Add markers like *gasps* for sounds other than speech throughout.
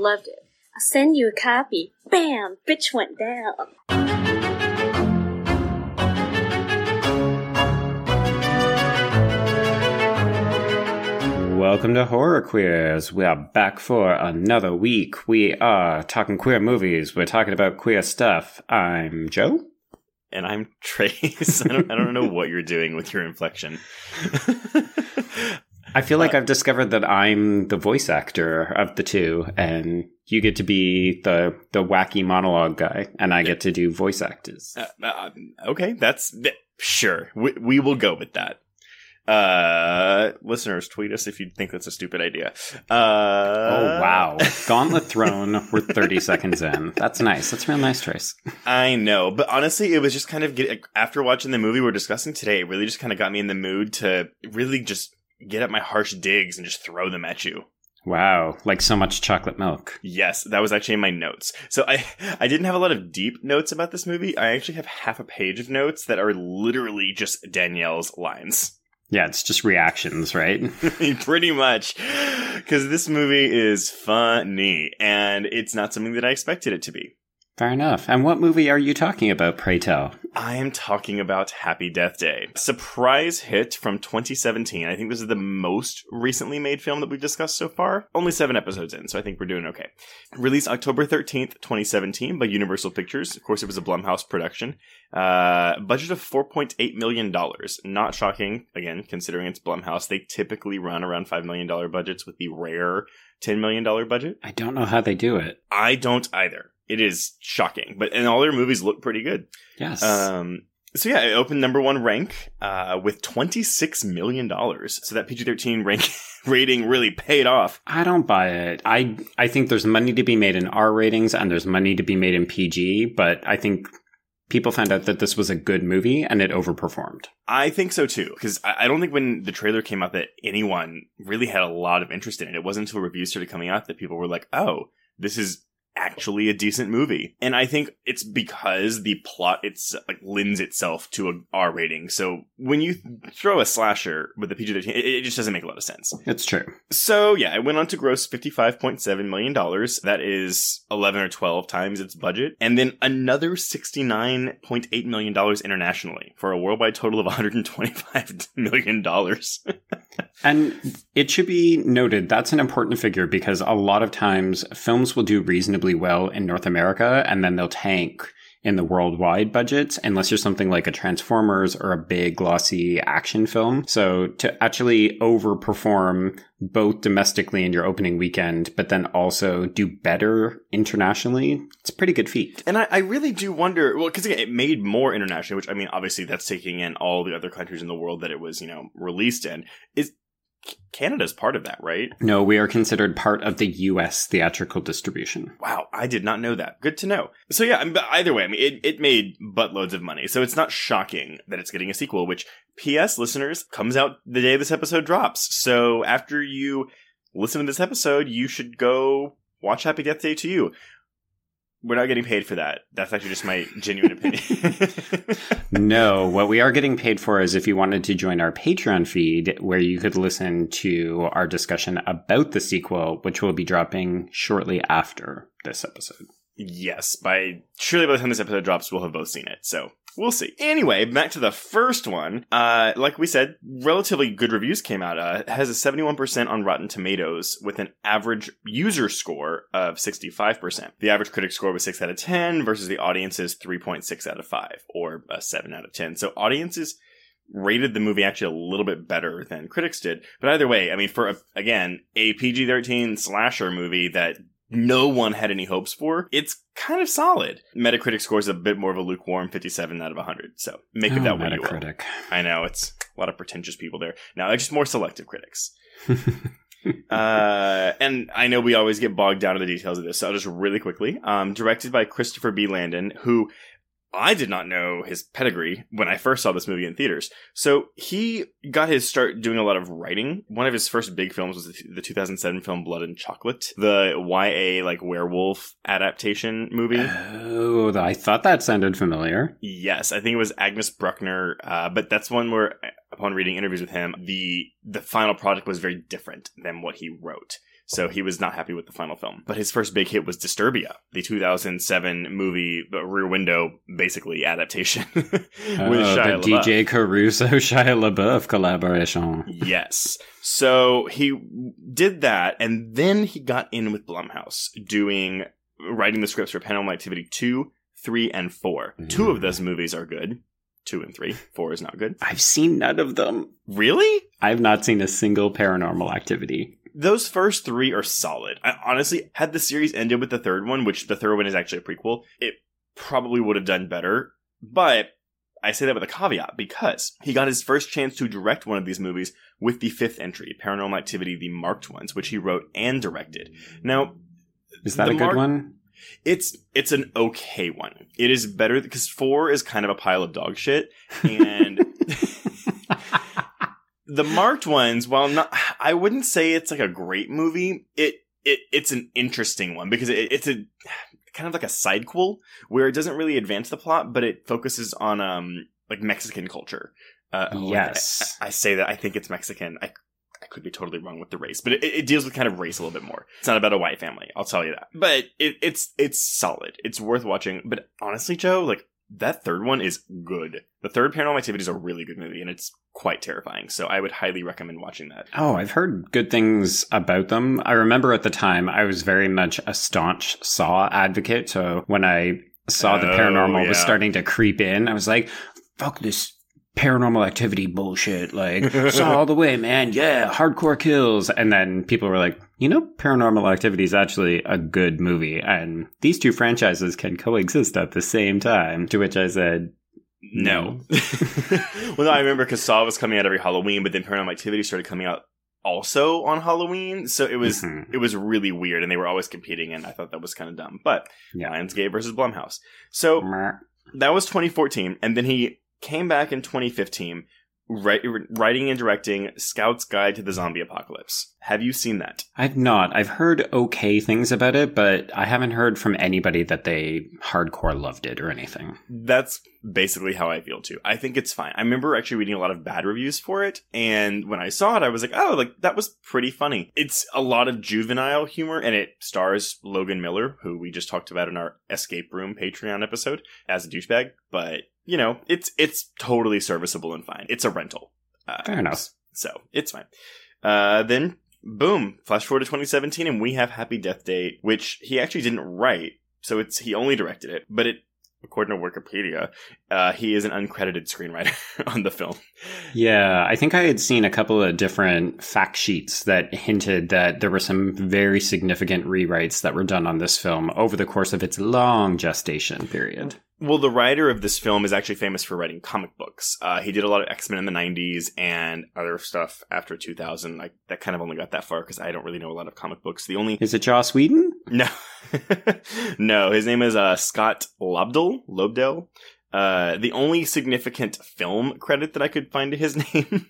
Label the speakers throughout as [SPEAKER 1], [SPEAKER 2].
[SPEAKER 1] loved it. I'll send you a copy. Bam! Bitch went down.
[SPEAKER 2] Welcome to Horror Queers. We are back for another week. We are talking queer movies. We're talking about queer stuff. I'm Joe.
[SPEAKER 3] And I'm Trace. *laughs* I don't, I don't know what you're doing with your inflection. *laughs*
[SPEAKER 2] I feel like I've discovered that I'm the voice actor of the two, and you get to be the the wacky monologue guy, and I get to do voice actors.
[SPEAKER 3] Uh, uh, okay, that's th- sure. We, we will go with that. Uh, listeners, tweet us if you think that's a stupid idea. Uh,
[SPEAKER 2] oh wow, Gauntlet thrown. We're 30 seconds in. That's nice. That's a real nice, choice.
[SPEAKER 3] I know, but honestly, it was just kind of get, after watching the movie we're discussing today. It really just kind of got me in the mood to really just get at my harsh digs and just throw them at you.
[SPEAKER 2] Wow, like so much chocolate milk.
[SPEAKER 3] Yes, that was actually in my notes. So I I didn't have a lot of deep notes about this movie. I actually have half a page of notes that are literally just Danielle's lines.
[SPEAKER 2] Yeah, it's just reactions, right? *laughs*
[SPEAKER 3] Pretty much. Because this movie is funny, and it's not something that I expected it to be.
[SPEAKER 2] Fair enough. And what movie are you talking about, pray tell?
[SPEAKER 3] I am talking about Happy Death Day. Surprise hit from 2017. I think this is the most recently made film that we've discussed so far. Only seven episodes in, so I think we're doing okay. Released October 13th, 2017 by Universal Pictures. Of course, it was a Blumhouse production. Uh, budget of $4.8 million. Not shocking, again, considering it's Blumhouse. They typically run around $5 million budgets with the rare $10 million budget.
[SPEAKER 2] I don't know how they do it.
[SPEAKER 3] I don't either. It is shocking, but and all their movies look pretty good.
[SPEAKER 2] Yes.
[SPEAKER 3] Um, so yeah, it opened number one rank uh, with twenty six million dollars. So that PG thirteen rank *laughs* rating really paid off.
[SPEAKER 2] I don't buy it. I I think there's money to be made in R ratings and there's money to be made in PG, but I think people found out that this was a good movie and it overperformed.
[SPEAKER 3] I think so too, because I don't think when the trailer came out that anyone really had a lot of interest in it. It wasn't until reviews started coming out that people were like, "Oh, this is." Actually a decent movie. And I think it's because the plot it's like lends itself to a R rating. So when you throw a slasher with a PG-13, it, it, just doesn't make a lot of sense.
[SPEAKER 2] It's true.
[SPEAKER 3] So yeah, it went on to gross $55.7 million. That is 11 or 12 times its budget. And then another $69.8 million internationally for a worldwide total of *laughs* $125 million. *laughs*
[SPEAKER 2] and it should be noted that's an important figure because a lot of times films will do reasonably well in North America and then they'll tank in the worldwide budgets unless you're something like a Transformers or a big glossy action film. So to actually overperform both domestically in your opening weekend, but then also do better internationally, it's a pretty good feat.
[SPEAKER 3] And I, I really do wonder, well, because it made more internationally, which I mean, obviously that's taking in all the other countries in the world that it was, you know, released in. Is Canada's part of that, right?
[SPEAKER 2] No, we are considered part of the US theatrical distribution.
[SPEAKER 3] Wow, I did not know that. Good to know. So yeah, either way, I mean, it, it made buttloads of money, so it's not shocking that it's getting a sequel, which, P.S. listeners, comes out the day this episode drops. So after you listen to this episode, you should go watch Happy Death Day 2U. We're not getting paid for that. That's actually just my genuine opinion. *laughs*
[SPEAKER 2] no, what we are getting paid for is if you wanted to join our Patreon feed, where you could listen to our discussion about the sequel, which will be dropping shortly after this episode.
[SPEAKER 3] Yes, by surely by the time this episode drops, we'll have both seen it. So We'll see. Anyway, back to the first one. Uh, like we said, relatively good reviews came out. Uh, has a 71% on Rotten Tomatoes with an average user score of 65%. The average critic score was 6 out of 10 versus the audience's 3.6 out of 5 or a 7 out of 10. So audiences rated the movie actually a little bit better than critics did. But either way, I mean, for a, again, a PG-13 slasher movie that no one had any hopes for, it's kind of solid. Metacritic scores a bit more of a lukewarm 57 out of 100. So make
[SPEAKER 2] oh,
[SPEAKER 3] of that what you will.
[SPEAKER 2] Metacritic.
[SPEAKER 3] I know it's a lot of pretentious people there. Now, just more selective critics. *laughs* uh, and I know we always get bogged down in the details of this, so I'll just really quickly. Um, directed by Christopher B. Landon, who I did not know his pedigree when I first saw this movie in theaters. So he got his start doing a lot of writing. One of his first big films was the 2007 film Blood and Chocolate, the YA like werewolf adaptation movie.
[SPEAKER 2] Oh, I thought that sounded familiar.
[SPEAKER 3] Yes, I think it was Agnes Bruckner, uh, but that's one where, upon reading interviews with him, the the final product was very different than what he wrote. So he was not happy with the final film. But his first big hit was Disturbia, the 2007 movie Rear Window, basically adaptation *laughs* oh, with
[SPEAKER 2] Oh,
[SPEAKER 3] Shia
[SPEAKER 2] the
[SPEAKER 3] LaBeouf.
[SPEAKER 2] DJ Caruso *laughs* Shia LaBeouf collaboration.
[SPEAKER 3] Yes. So he did that, and then he got in with Blumhouse, doing writing the scripts for Paranormal Activity two, three, and four. Two of those mm. movies are good. Two and three. Four is not good.
[SPEAKER 2] I've seen none of them.
[SPEAKER 3] Really?
[SPEAKER 2] I've not seen a single paranormal activity.
[SPEAKER 3] Those first three are solid. I honestly, had the series ended with the third one, which the third one is actually a prequel, it probably would have done better. But I say that with a caveat because he got his first chance to direct one of these movies with the fifth entry, Paranormal Activity, the marked ones, which he wrote and directed. Now,
[SPEAKER 2] Is that a good
[SPEAKER 3] mark-
[SPEAKER 2] one?
[SPEAKER 3] it's it's an okay one. It is better because four is kind of a pile of dog shit, and *laughs* the marked ones, while not, I wouldn't say it's like a great movie. It it it's an interesting one because it, it's a kind of like a sidequel where it doesn't really advance the plot, but it focuses on um like Mexican culture. Uh, like,
[SPEAKER 2] Yes.
[SPEAKER 3] I, I say that I think it's Mexican. I I could be totally wrong with the race, but it, it deals with kind of race a little bit more. It's not about a white family, I'll tell you that. But it, it's it's solid. It's worth watching. But honestly, Joe, like that third one is good. The third Paranormal Activity is a really good movie, and it's quite terrifying. So I would highly recommend watching that.
[SPEAKER 2] Oh, I've heard good things about them. I remember at the time I was very much a staunch Saw advocate. So when I saw the
[SPEAKER 3] Oh,
[SPEAKER 2] paranormal was starting to creep in, I was like, fuck this paranormal activity bullshit. Like, *laughs* Saw all the way, man. Yeah, hardcore kills. And then people were like, you know, paranormal activity is actually a good movie. And these two franchises can coexist at the same time. To which I said,
[SPEAKER 3] No. *laughs* well, no, I remember because Saw was coming out every Halloween, but then Paranormal Activity started coming out also on Halloween. So it was
[SPEAKER 2] Mhm.
[SPEAKER 3] it was really weird, and they were always competing, and I thought that was kind of dumb. But
[SPEAKER 2] Yeah.
[SPEAKER 3] Lionsgate versus Blumhouse. So that was 2014, and then he came back in 2015, write, writing and directing Scout's Guide to the Zombie Apocalypse. Have you seen that?
[SPEAKER 2] I've not. I've heard okay things about it, but I haven't heard from anybody that they hardcore loved it or anything.
[SPEAKER 3] That's basically how I feel too. I think it's fine. I remember actually reading a lot of bad reviews for it, and when I saw it, I was like, oh, like that was pretty funny. It's a lot of juvenile humor, and it stars Logan Miller, who we just talked about in our Escape Room Patreon episode as a douchebag. But you know, it's it's totally serviceable and fine. It's a rental. Uh,
[SPEAKER 2] Fair enough.
[SPEAKER 3] So it's fine. Uh, then boom, flash forward to 2017, and we have Happy Death Day, which he actually didn't write. So it's he only directed it, but it, according to Wikipedia, uh, he is an uncredited screenwriter *laughs* on the film.
[SPEAKER 2] Yeah, I think I had seen a couple of different fact sheets that hinted that there were some very significant rewrites that were done on this film over the course of its long gestation period.
[SPEAKER 3] Well, the writer of this film is actually famous for writing comic books. Uh, he did a lot of X Men in the '90s and other stuff after 2000. Like that kind of only got that far because I don't really know a lot of comic books. The only
[SPEAKER 2] Is it Joss Whedon? *laughs*
[SPEAKER 3] No, *laughs* no. His name is uh, Scott Lobdell. Lobdell. Uh, the only significant film credit that I could find to his *laughs* name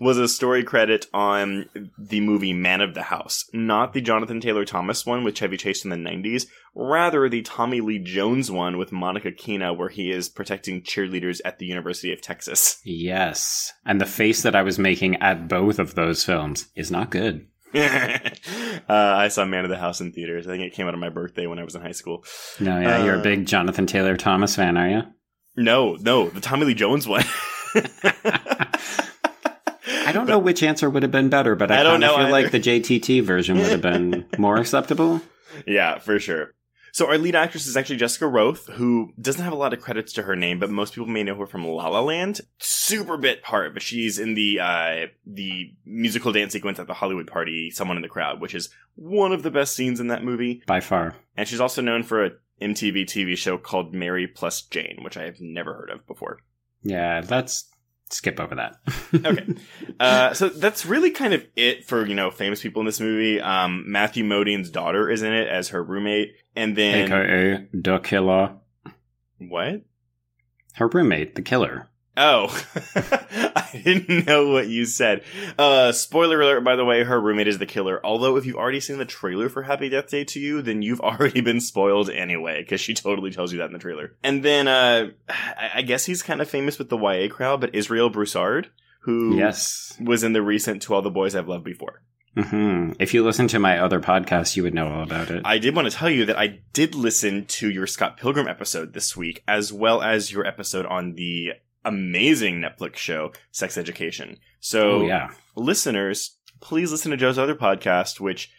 [SPEAKER 3] was a story credit on the movie Man of the House, not the Jonathan Taylor Thomas one with Chevy Chase in the '90s, rather the Tommy Lee Jones one with Monica Keena, where he is protecting cheerleaders at the University of Texas.
[SPEAKER 2] Yes. And the face that I was making at both of those films is not good. *laughs*
[SPEAKER 3] uh, I saw Man of the House in theaters. I think it came out on my birthday when I was in high school.
[SPEAKER 2] No, yeah, you're a
[SPEAKER 3] Uh,
[SPEAKER 2] big Jonathan Taylor Thomas fan, are you?
[SPEAKER 3] No, no, the Tommy Lee Jones one. *laughs*
[SPEAKER 2] I don't know which answer would have been better, but I,
[SPEAKER 3] I don't know
[SPEAKER 2] feel like the JTT version would have been *laughs* more acceptable.
[SPEAKER 3] yeah, for sure. So our lead actress is actually Jessica Rothe, who doesn't have a lot of credits to her name, but most people may know her from La La Land. Super bit part, but she's in the uh, the musical dance sequence at the Hollywood party, "Someone in the Crowd," which is one of the best scenes in that movie.
[SPEAKER 2] By far.
[SPEAKER 3] And she's also known for a MTV TV show called Mary Plus Jane, which I have never heard of before.
[SPEAKER 2] Yeah, let's skip over that. *laughs*
[SPEAKER 3] Okay. Uh, so that's really kind of it for you know famous people in this movie. Um, Matthew Modine's daughter is in it as her roommate, and then
[SPEAKER 2] AKA the killer.
[SPEAKER 3] what?
[SPEAKER 2] Her roommate, the killer.
[SPEAKER 3] Oh, *laughs* *laughs* I didn't know what you said. Uh, spoiler alert, by the way, her roommate is the killer. Although, if you've already seen the trailer for Happy Death Day 2U, then you've *laughs* already been spoiled anyway, because she totally tells you that in the trailer. And then, uh, I I guess he's kind of famous with the YA crowd, but Israel Broussard, who
[SPEAKER 2] Yes.
[SPEAKER 3] was in the recent To All the Boys I've Loved Before.
[SPEAKER 2] hmm If you listen to my other podcast, you would know all about it.
[SPEAKER 3] I did want to tell you that I did listen to your Scott Pilgrim episode this week, as well as your episode on the amazing Netflix show Sex Education. So,
[SPEAKER 2] oh, yeah.
[SPEAKER 3] listeners, please listen to Joe's other podcast, which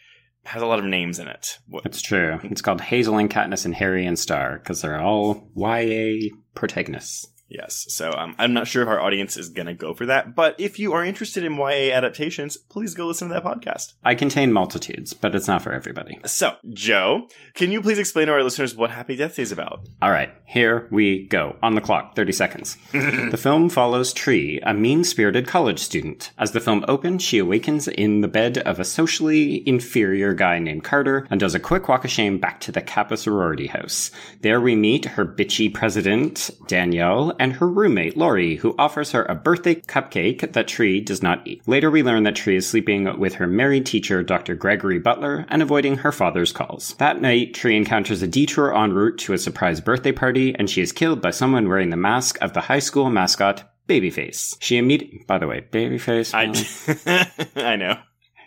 [SPEAKER 3] has a lot of names in it. What-
[SPEAKER 2] It's true. It's called Hazel and Katniss and Harry and Star because they're all YA protagonists.
[SPEAKER 3] Yes. So um, I'm not sure if our audience is going to go for that, but if you are interested in YA adaptations, please go listen to that podcast.
[SPEAKER 2] I contain multitudes, but it's not for everybody.
[SPEAKER 3] So, Joe, can you please explain to our listeners what Happy Death Day is about?
[SPEAKER 2] All right, here we go. On the clock, 30 seconds. *laughs* the film follows Tree, a mean spirited college student. As the film opens, she awakens in the bed of a socially inferior guy named Carter and does a quick walk of shame back to the Kappa sorority house. There we meet her bitchy president, Danielle, and her roommate, Lori, who offers her a birthday cupcake that Tree does not eat. Later, we learn that Tree is sleeping with her married teacher, Dr. Gregory Butler, and avoiding her father's calls. That night, Tree encounters a detour en route to a surprise birthday party, and she is killed by someone wearing the mask of the high school mascot, Babyface. She immediately, by the way, Babyface.
[SPEAKER 3] I, *laughs* I know.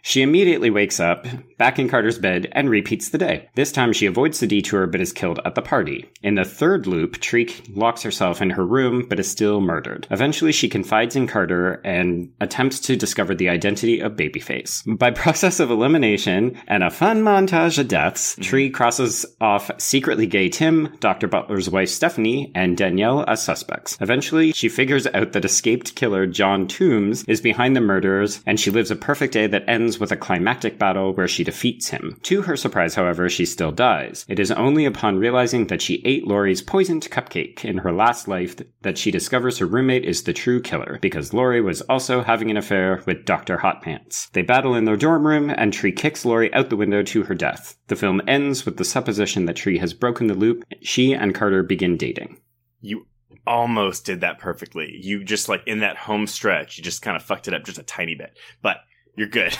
[SPEAKER 2] She immediately wakes up, back in Carter's bed, and repeats the day. This time she avoids the detour but is killed at the party. In the third loop, Tree locks herself in her room but is still murdered. Eventually she confides in Carter and attempts to discover the identity of Babyface. By *laughs* process of elimination and a fun montage of deaths, mm-hmm. Tree crosses off secretly gay Tim, Dr. Butler's wife Stephanie, and Danielle as suspects. Eventually, she figures out that escaped killer John Tombs is behind the murders, and she lives a perfect day that ends with a climactic battle where she defeats him. To her surprise, however, she still dies. It is only upon realizing that she ate Lori's poisoned cupcake in her last life that she discovers her roommate is the true killer, because Lori was also having an affair with Dr. Hot Pants. They battle in their dorm room, and Tree kicks Laurie out the window to her death. The film ends with the supposition that Tree has broken the loop. She and Carter begin dating.
[SPEAKER 3] You almost did that perfectly. You just like in that home stretch, you just kind of fucked it up just a tiny bit, but you're good.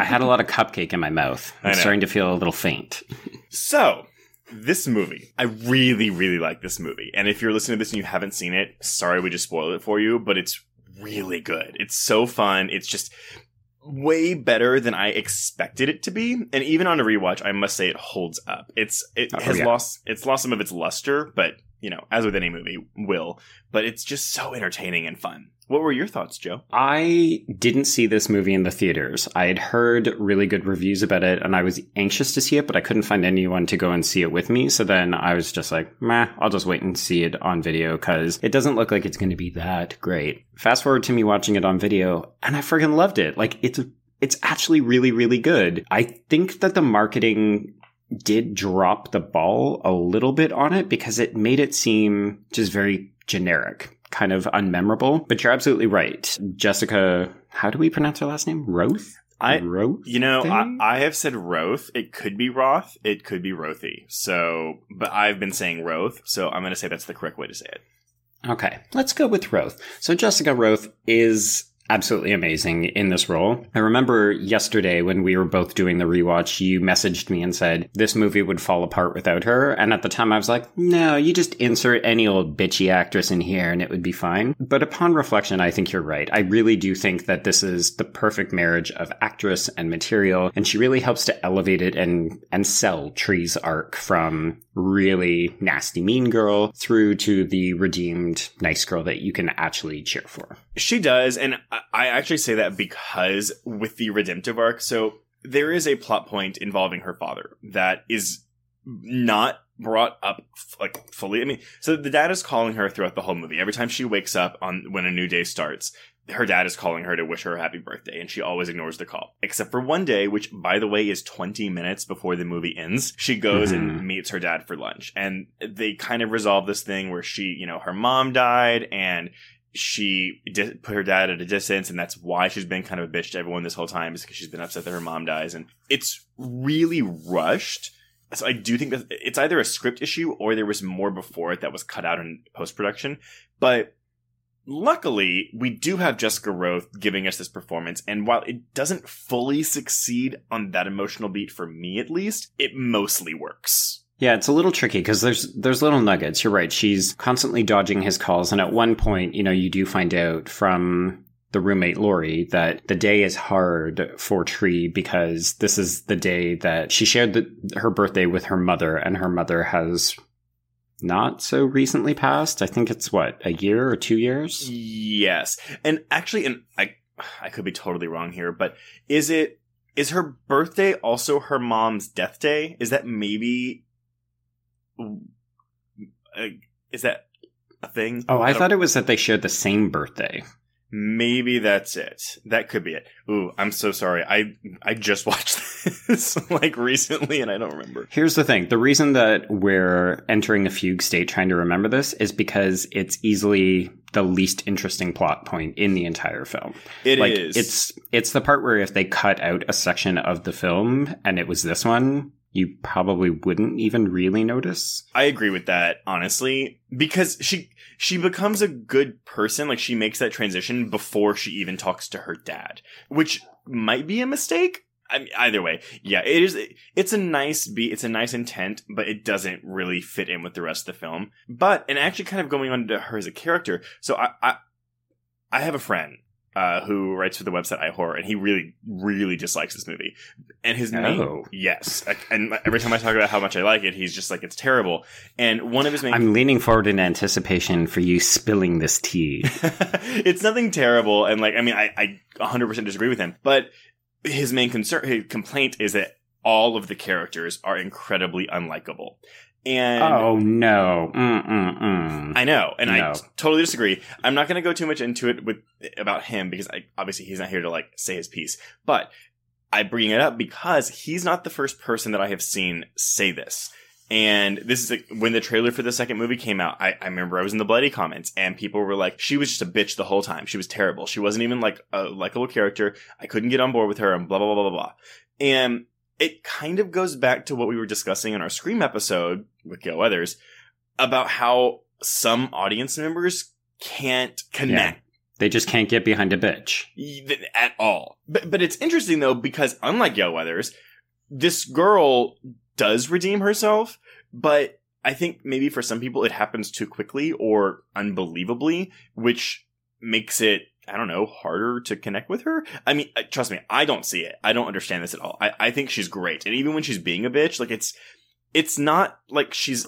[SPEAKER 2] I had a lot of cupcake in my mouth. *laughs* I'm starting to feel a little faint.
[SPEAKER 3] So, this movie, I really, really like this movie. And if you're listening to this and you haven't seen it, sorry we just spoiled it for you, but it's really good. It's so fun. It's just way better than I expected it to be. And even on a rewatch, I must say it holds up. It's it
[SPEAKER 2] Oh,
[SPEAKER 3] has
[SPEAKER 2] yeah.
[SPEAKER 3] lost it's lost some of its luster, but you know, as with any movie, will. But it's just so entertaining and fun. What were your thoughts, Joe?
[SPEAKER 2] I didn't see this movie in the theaters. I had heard really good reviews about it and I was anxious to see it, but I couldn't find anyone to go and see it with me. So then I was just like, meh, I'll just wait and see it on video because it doesn't look like it's going to be that great. Fast forward to me watching it on video and I friggin' loved it. Like it's, it's actually really, really good. I think that the marketing did drop the ball a little bit on it because it made it seem just very generic, kind of unmemorable. But you're absolutely right. Jessica, how do we pronounce her last name? Roth?
[SPEAKER 3] I
[SPEAKER 2] Roth?
[SPEAKER 3] You know, I. I have said Roth. It could be Roth. It could be Rothy. So, but I've been saying Roth. So I'm going to say that's the correct way to say it.
[SPEAKER 2] Okay, let's go with Roth. So Jessica Rothe is absolutely amazing in this role. I remember yesterday when we were both doing the rewatch, you messaged me and said this movie would fall apart without her. And at the time I was like, no, you just insert any old bitchy actress in here and it would be fine. But upon reflection, I think you're right. I really do think that this is the perfect marriage of actress and material. And she really helps to elevate it and, and sell Tree's arc from really nasty mean girl through to the redeemed nice girl that you can actually cheer for.
[SPEAKER 3] She does, and I- actually say that because with the redemptive arc, so there is a plot point involving her father that is not brought up like fully. I mean, so the dad is calling her throughout the whole movie. Every time she wakes up on when a new day starts, her dad is calling her to wish her a happy birthday, and she always ignores the call. Except for one day, which by the way is 20 minutes before the movie ends, she goes and
[SPEAKER 2] Mhm.
[SPEAKER 3] meets her dad for lunch. And they kind of resolve this thing where she, you know, her mom died and she di- put her dad at a distance, and that's why she's been kind of a bitch to everyone this whole time, is because she's been upset that her mom dies. And it's really rushed. So I do think that it's either a script issue or there was more before it that was cut out in post production. But luckily, we do have Jessica Rothe giving us this performance, and while it doesn't fully succeed on that emotional beat for me at least, it mostly works.
[SPEAKER 2] Yeah, it's a little tricky because there's there's little nuggets. You're right. She's constantly dodging his calls, and at one point, you know, you do find out from the roommate Lori that the day is hard for Tree because this is the day that she shared the, her birthday with her mother, and her mother has not so recently passed. I think it's what a year or two years.
[SPEAKER 3] Yes, and actually, and I I could be totally wrong here, but is it is her birthday also her mom's death day? Is that maybe? Uh, is that a thing?
[SPEAKER 2] Oh, I
[SPEAKER 3] don't-
[SPEAKER 2] thought it was that they shared the same birthday.
[SPEAKER 3] Maybe that's it. That could be it. Ooh, I'm so sorry. I I just *laughs* watched this *laughs* like recently and I don't remember.
[SPEAKER 2] Here's the thing. The reason that we're entering a fugue state trying to remember this is because it's easily the least interesting plot point in the entire film.
[SPEAKER 3] It is.
[SPEAKER 2] like it's it's the part where if they cut out a section of the film and it was this one, you probably wouldn't even really notice.
[SPEAKER 3] I agree with that, honestly, because she she becomes a good person. Like she makes that transition before she even talks to her dad, which might be a mistake. I mean, either way, yeah, it is. It's a nice beat. It's a nice intent, but it doesn't really fit in with the rest of the film. But and actually, kind of going on to her as a character. So I I, I have a friend. Uh, who writes for the website iHorror, and he really, really dislikes this movie. And his main,
[SPEAKER 2] Oh.
[SPEAKER 3] yes, and every time I talk about how much I like it, he's just like, it's terrible. And one of his main
[SPEAKER 2] I'm leaning forward in anticipation for you spilling this tea. *laughs*
[SPEAKER 3] it's nothing terrible, and like I mean, I, I 100% disagree with him, but his main concern, his complaint is that all of the characters are incredibly unlikable, and
[SPEAKER 2] oh no. Mm-mm-mm.
[SPEAKER 3] I know, and I
[SPEAKER 2] No.
[SPEAKER 3] t- totally disagree. I'm not going to go too much into it with about him because I, obviously he's not here to like say his piece, but I bring it up because he's not the first person that I have seen say this. And this is like, when the trailer for the second movie came out. I, I remember I was in the bloody comments and people were like, she was just a bitch the whole time. She was terrible. She wasn't even like a likable character. I couldn't get on board with her and blah, blah, blah, blah, blah. And it kind of goes back to what we were discussing in our Scream episode with Gale Weathers about how some audience members can't connect
[SPEAKER 2] They just can't get behind a bitch.
[SPEAKER 3] at all. But but it's interesting though because unlike Gale Weathers, this girl does redeem herself, but I think maybe for some people it happens too quickly or unbelievably, which makes it I don't know harder to connect with her. I mean, uh, trust me, I don't see it. I don't understand this at all. I, I think she's great, and even when she's being a bitch, like it's it's not like she's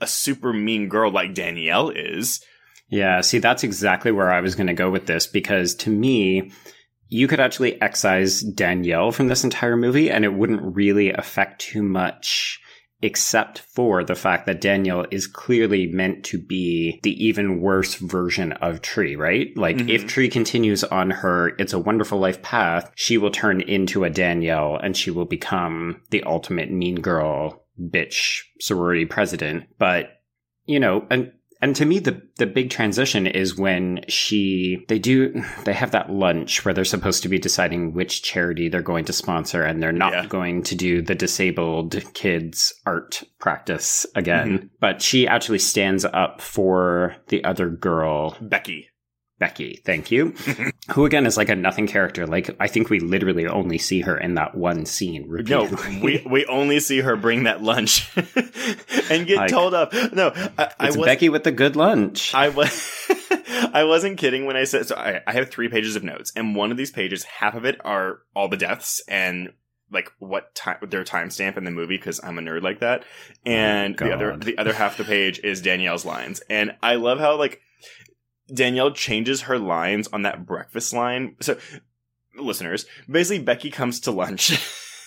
[SPEAKER 3] a super mean girl like Danielle is.
[SPEAKER 2] Yeah, see, that's exactly where I was going to go with this because to me, you could actually excise Danielle from this entire movie and it wouldn't really affect too much, except for the fact that Danielle is clearly meant to be the even worse version of Tree, right? Like,
[SPEAKER 3] Mhm.
[SPEAKER 2] if Tree continues on her It's a Wonderful Life path, she will turn into a Danielle and she will become the ultimate mean girl, bitch, sorority president. But, you know, and and to me, the the big transition is when she they do they have that lunch where they're supposed to be deciding which charity they're going to sponsor, and they're not
[SPEAKER 3] Yeah.
[SPEAKER 2] going to do the disabled kids art practice again. Mm-hmm. But she actually stands up for the other girl,
[SPEAKER 3] Becky.
[SPEAKER 2] Becky. Thank you, *laughs* who again is like a nothing character. Like I think we literally only see her in that one scene.
[SPEAKER 3] No, we we only see her bring that lunch *laughs* and get
[SPEAKER 2] Like-
[SPEAKER 3] told up. No, I, I was
[SPEAKER 2] Becky with the good lunch.
[SPEAKER 3] I was *laughs* I wasn't kidding when I said so. I, I have three pages of notes, and one of these pages, half of it are all the deaths and like what time their timestamp in the movie because I'm a nerd like that, oh and the other the other half of the page is Danielle's lines, and I love how like Danielle changes her lines on that breakfast line. So, listeners, basically Becky comes to lunch.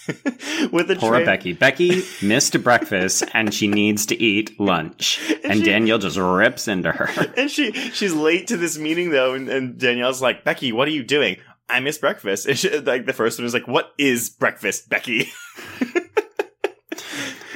[SPEAKER 3] *laughs* with a
[SPEAKER 2] Poor
[SPEAKER 3] tray
[SPEAKER 2] Becky. Becky missed breakfast and she needs to eat lunch. And
[SPEAKER 3] she-
[SPEAKER 2] Danielle just rips into her. *laughs*
[SPEAKER 3] and she she's late to this meeting though, and, and Danielle's like, Becky, what are you doing? I missed breakfast. And she, like the first one is like, what is breakfast, Becky? *laughs*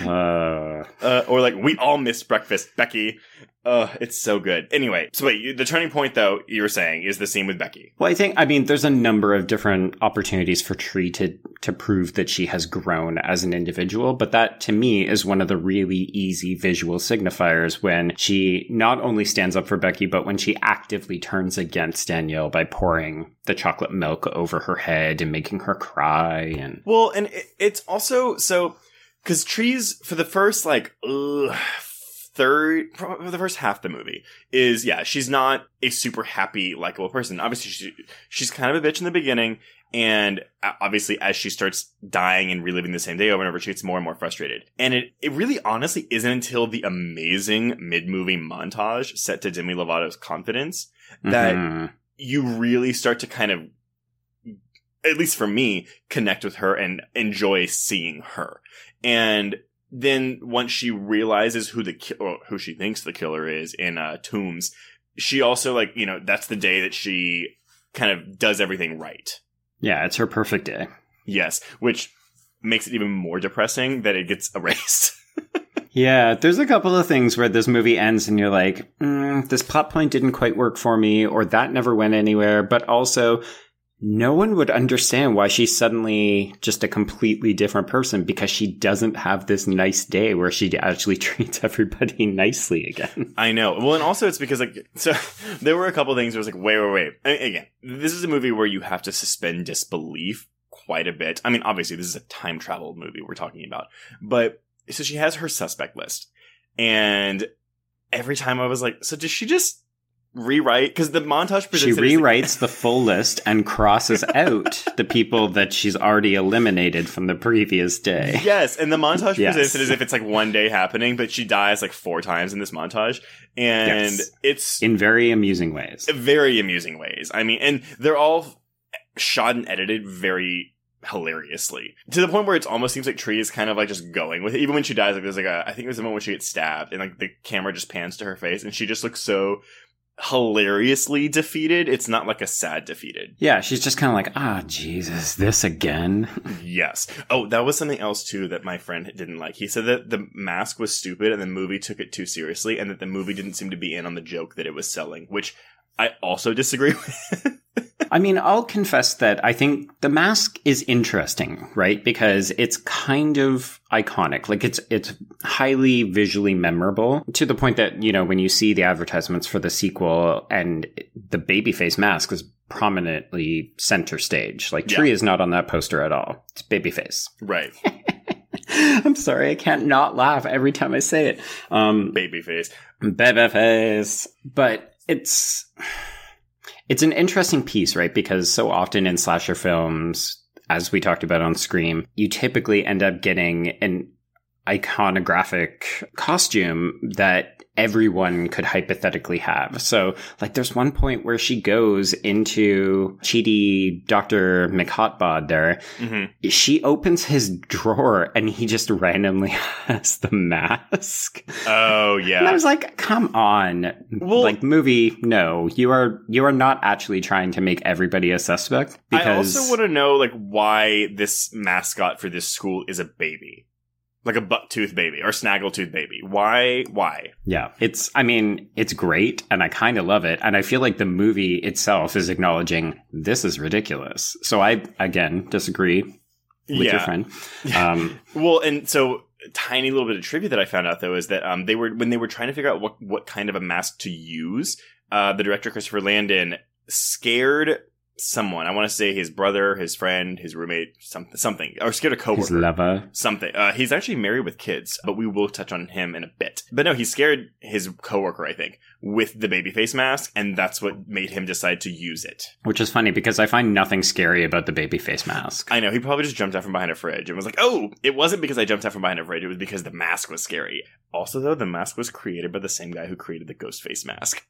[SPEAKER 2] Uh,
[SPEAKER 3] Uh, or like, we all miss breakfast, Becky. Uh, it's so good. Anyway, so wait, the turning point though, you were saying, is the scene with Becky.
[SPEAKER 2] well, I think, I mean, there's a number of different opportunities for Tree to, to prove that she has grown as an individual, but that to me is one of the really easy visual signifiers when she not only stands up for Becky, but when she actively turns against Danielle by pouring the chocolate milk over her head and making her cry and
[SPEAKER 3] Well, and it, it's also so because trees for the first like ugh, third, probably the first half of the movie is, yeah, she's not a super happy, likable person. Obviously, she, she's kind of a bitch in the beginning. And obviously, as she starts dying and reliving the same day over and over, she gets more and more frustrated. And it, it really honestly isn't until the amazing mid movie montage set to Demi Lovato's confidence that
[SPEAKER 2] Mhm.
[SPEAKER 3] you really start to kind of at least for me connect with her and enjoy seeing her and then once she realizes who the ki- or who she thinks the killer is in uh tombs she also like you know that's the day that she kind of does everything right
[SPEAKER 2] yeah, it's her perfect day.
[SPEAKER 3] yes which makes it even more depressing that it gets erased *laughs*
[SPEAKER 2] Yeah, there's a couple of things where this movie ends and you're like, mm, this plot point didn't quite work for me, or that never went anywhere. But also, no one would understand why she's suddenly just a completely different person because she doesn't have this nice day where she actually *laughs* treats everybody nicely again.
[SPEAKER 3] I know. Well, and also it's because like *laughs* so there were a couple things where it was like wait, wait, wait. A- Again, this is a movie where you have to suspend disbelief quite a bit. I mean, obviously this is a time travel movie we're talking about, but so she has her suspect list, and every time I was like, so does she just rewrite? Because the montage
[SPEAKER 2] She
[SPEAKER 3] presents it as, like-
[SPEAKER 2] rewrites the full list and crosses out the people that she's already eliminated from the previous day.
[SPEAKER 3] Yes, and the montage
[SPEAKER 2] Yes.
[SPEAKER 3] presents it as if it's like one day happening, but she dies like four times in this montage, and
[SPEAKER 2] Yes.
[SPEAKER 3] it's
[SPEAKER 2] In very amusing ways.
[SPEAKER 3] very amusing ways. I mean, and they're all shot and edited very hilariously to the point where it almost seems like Tree is kind of like just going with it. Even when she dies, like there's like a, I think there's a moment when she gets stabbed and like the camera just pans to her face and she just looks so hilariously defeated. It's not like a sad defeated.
[SPEAKER 2] Yeah, she's just kind of like, ah, Jesus, this again. *laughs*
[SPEAKER 3] Yes. Oh, that was something else too that my friend didn't like. He said that the mask was stupid and the movie took it too seriously and that the movie didn't seem to be in on the joke that it was selling, which I also disagree *laughs* with.
[SPEAKER 2] I mean, I'll confess that I think the mask is interesting, right? Because it's kind of iconic. Like it's it's highly visually memorable to the point that, you know, when you see the advertisements for the sequel and the babyface mask is prominently center stage. Like
[SPEAKER 3] Yeah.
[SPEAKER 2] Tree is not on that poster at all. It's babyface.
[SPEAKER 3] right. *laughs*
[SPEAKER 2] I'm sorry, I can't not laugh every time I say it. Um
[SPEAKER 3] Babyface.
[SPEAKER 2] Babyface. But it's it's an interesting piece, right? Because so often in slasher films, as we talked about on Scream, you typically end up getting an iconographic costume that everyone could hypothetically have. So, like, there's one point where she goes into Cheaty Dr. McHotbod there.
[SPEAKER 3] hmm
[SPEAKER 2] She opens his drawer and he just randomly *laughs* has the mask.
[SPEAKER 3] Oh yeah.
[SPEAKER 2] And I was like, come on.
[SPEAKER 3] Well-
[SPEAKER 2] like movie, no. You are you are not actually trying to make everybody a suspect because.
[SPEAKER 3] I also want to know like why this mascot for this school is a baby. Like a bucktooth baby or snaggletooth baby. Why why?
[SPEAKER 2] Yeah. It's I mean, it's great and I kind of love it and I feel like the movie itself is acknowledging this is ridiculous. So I again disagree with your friend. *laughs* Um
[SPEAKER 3] Well, and so tiny little bit of trivia that I found out though is that um they were when they were trying to figure out what what kind of a mask to use, uh the director Christopher Landon scared someone. I want to say his brother, his friend, his roommate, something something or scared a
[SPEAKER 2] his lover.
[SPEAKER 3] Something. Uh, he's actually married with kids, but we will touch on him in a bit. But no, he scared his coworker, I think, with the baby face mask, and that's what made him decide to use it.
[SPEAKER 2] Which is funny because I find nothing scary about the baby face mask.
[SPEAKER 3] I know he probably just jumped out from behind a fridge and was like, "Oh, it wasn't because I jumped out from behind a fridge; it was because the mask was scary." Also, though, the mask was created by the same guy who created the ghost face mask.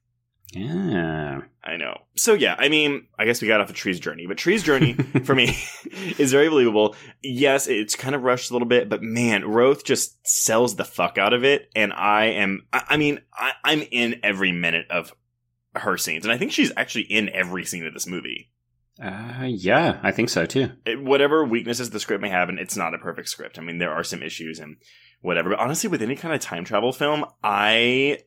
[SPEAKER 2] Yeah.
[SPEAKER 3] I know. So yeah, I mean, I guess we got off of Tree's journey, but Tree's journey *laughs* for me *laughs* is very believable. Yes, it's kind of rushed a little bit, but man, Rothe just sells the fuck out of it, and I am. I, I mean, I, I'm in every minute of her scenes, and I think she's actually in every scene of this movie.
[SPEAKER 2] Uh, yeah, I think so too.
[SPEAKER 3] It, whatever weaknesses the script may have, and it's not a perfect script. I mean, there are some issues and whatever, but honestly, with any kind of time travel film, I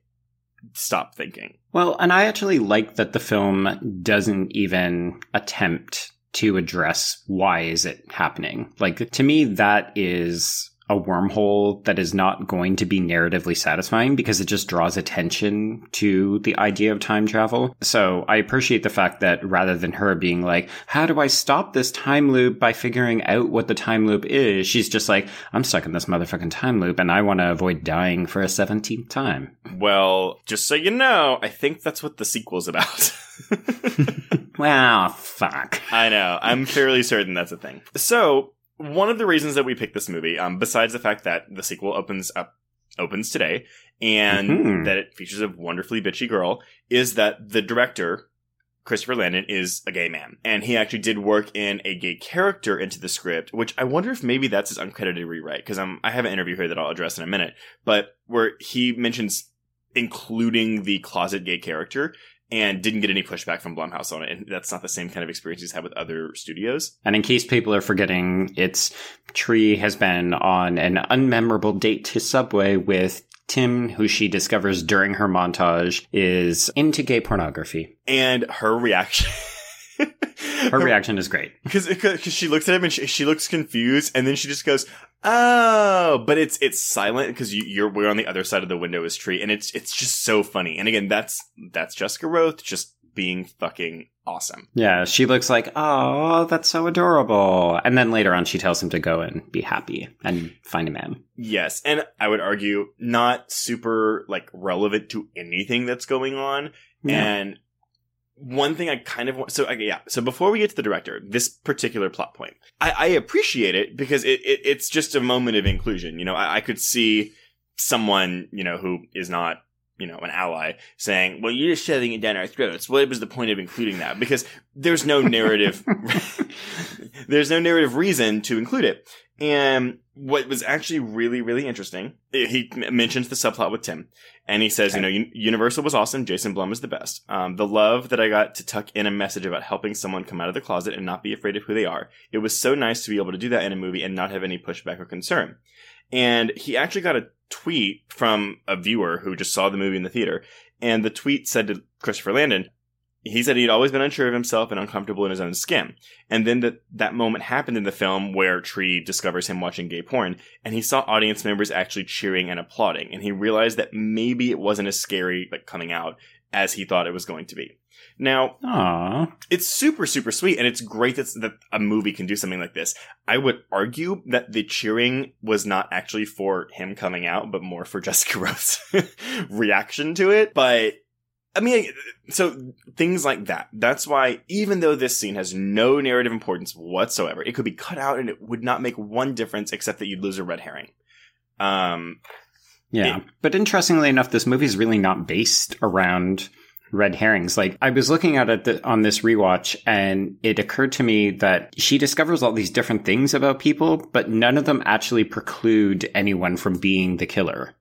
[SPEAKER 3] stop thinking.
[SPEAKER 2] Well, and I actually like that the film doesn't even attempt to address why is it happening. Like to me that is a wormhole that is not going to be narratively satisfying because it just draws attention to the idea of time travel. So I appreciate the fact that rather than her being like, how do I stop this time loop by figuring out what the time loop is? She's just like, I'm stuck in this motherfucking time loop and I want to avoid dying for a 17th time.
[SPEAKER 3] Well, just so you know, I think that's what the sequel's about. *laughs* *laughs*
[SPEAKER 2] Wow, fuck.
[SPEAKER 3] I know. I'm fairly certain that's a thing. So, one of the reasons that we picked this movie, um, besides the fact that the sequel opens up opens today and
[SPEAKER 2] Mhm.
[SPEAKER 3] that it features a wonderfully bitchy girl, is that the director Christopher Landon is a gay man, and he actually did work in a gay character into the script, which I wonder if maybe that's his uncredited rewrite because um, I have an interview here that I'll address in a minute, but where he mentions including the closet gay character and didn't get any pushback from Blumhouse on it, and that's not the same kind of experience he's had with other studios.
[SPEAKER 2] And in case people are forgetting, it's Tree has been on an unmemorable date to Subway with Tim, who she discovers during her montage is into gay pornography.
[SPEAKER 3] And her reaction. *laughs*
[SPEAKER 2] Her reaction is great. *laughs*
[SPEAKER 3] because she looks at him and she, she looks confused, and then she just goes, "Oh," but it's it's silent because you, you're we're on the other side of the window as tree, and it's it's just so funny. And again, that's that's Jessica Rothe just being fucking awesome.
[SPEAKER 2] Yeah, she looks like, oh, that's so adorable. And then later on, she tells him to go and be happy and find a man.
[SPEAKER 3] Yes, and I would argue not super like relevant to anything that's going on. And one thing I kind of want, so okay, yeah. So before we get to the director, this particular plot point, I, I appreciate it because it, it it's just a moment of inclusion. You know, I, I could see someone you know who is not you know an ally saying, "Well, you're just shoving it down our throats." What was the point of including that? Because there's no narrative, *laughs* there's no narrative reason to include it. And what was actually really, really interesting, he mentions the subplot with Tim, and he says, you know, Universal was awesome. Jason Blum is the best. Um, the love that I got to tuck in a message about helping someone come out of the closet and not be afraid of who they are. It was so nice to be able to do that in a movie and not have any pushback or concern. And he actually got a tweet from a viewer who just saw the movie in the theater, and the tweet said to Christopher Landon, he said he'd always been unsure of himself and uncomfortable in his own skin. And then that that moment happened in the film where Tree discovers him watching gay porn, and he saw audience members actually cheering and applauding, and he realized that maybe it wasn't as scary like coming out as he thought it was going to be. Now,
[SPEAKER 2] Aw.
[SPEAKER 3] it's super super sweet and it's great that, that a movie can do something like this i would argue that the cheering was not actually for him coming out but more for *laughs* jessica rose's *laughs* reaction to it but i mean so things like that that's why even though this scene has no narrative importance whatsoever it could be cut out and it would not make one difference except that you'd lose a red herring um
[SPEAKER 2] Yeah.
[SPEAKER 3] It-
[SPEAKER 2] but interestingly enough, this movie is really not based around red herrings. Like I was looking at it th- on this rewatch and it occurred to me that she discovers all these different things about people, but none of them actually preclude anyone from being the killer.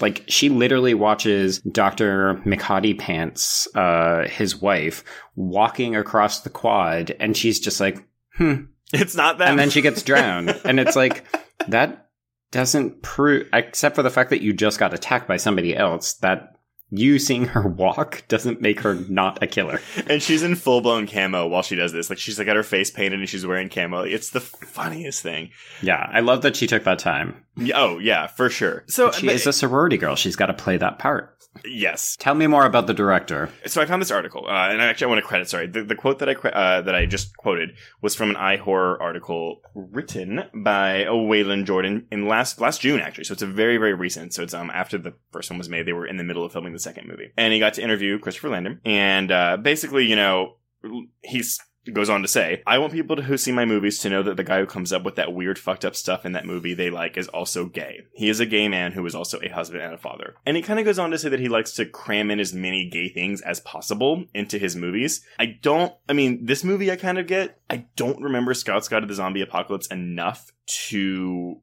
[SPEAKER 2] Like she literally watches Dr. McHottie Pants, uh, his wife, walking across the quad and she's just like, hmm,
[SPEAKER 3] it's not that
[SPEAKER 2] and then she gets *laughs* drowned. and it's like that doesn't prove, except for the fact that you just got attacked by somebody else. That you seeing her *laughs* walk doesn't make her not a killer.
[SPEAKER 3] and she's in full blown camo while she does this. Like she's like got her face painted and she's wearing camo. It's the funniest thing.
[SPEAKER 2] Yeah, I love that she took that time.
[SPEAKER 3] Oh yeah, for sure. So
[SPEAKER 2] She
[SPEAKER 3] but-
[SPEAKER 2] is a sorority girl. She's got to play that part.
[SPEAKER 3] yes.
[SPEAKER 2] Tell me more about the director.
[SPEAKER 3] So I found this article, uh, and actually I want to credit. Sorry, the, the quote that I uh, that I just quoted was from an iHorror article written by Waylon Jordan in last last June, actually. So it's a very very recent. So it's um after the first one was made, they were in the middle of filming the second movie, and he got to interview Christopher Landon, and uh, basically, you know, he's goes on to say, I want people to, who see my movies to know that the guy who comes up with that weird fucked up stuff in that movie they like is also gay. He is a gay man who is also a husband and a father. And he kind of goes on to say that he likes to cram in as many gay things as possible into his movies. I don't, I mean, this movie I kind of get, I don't remember Scout's Guide to the Zombie Apocalypse enough to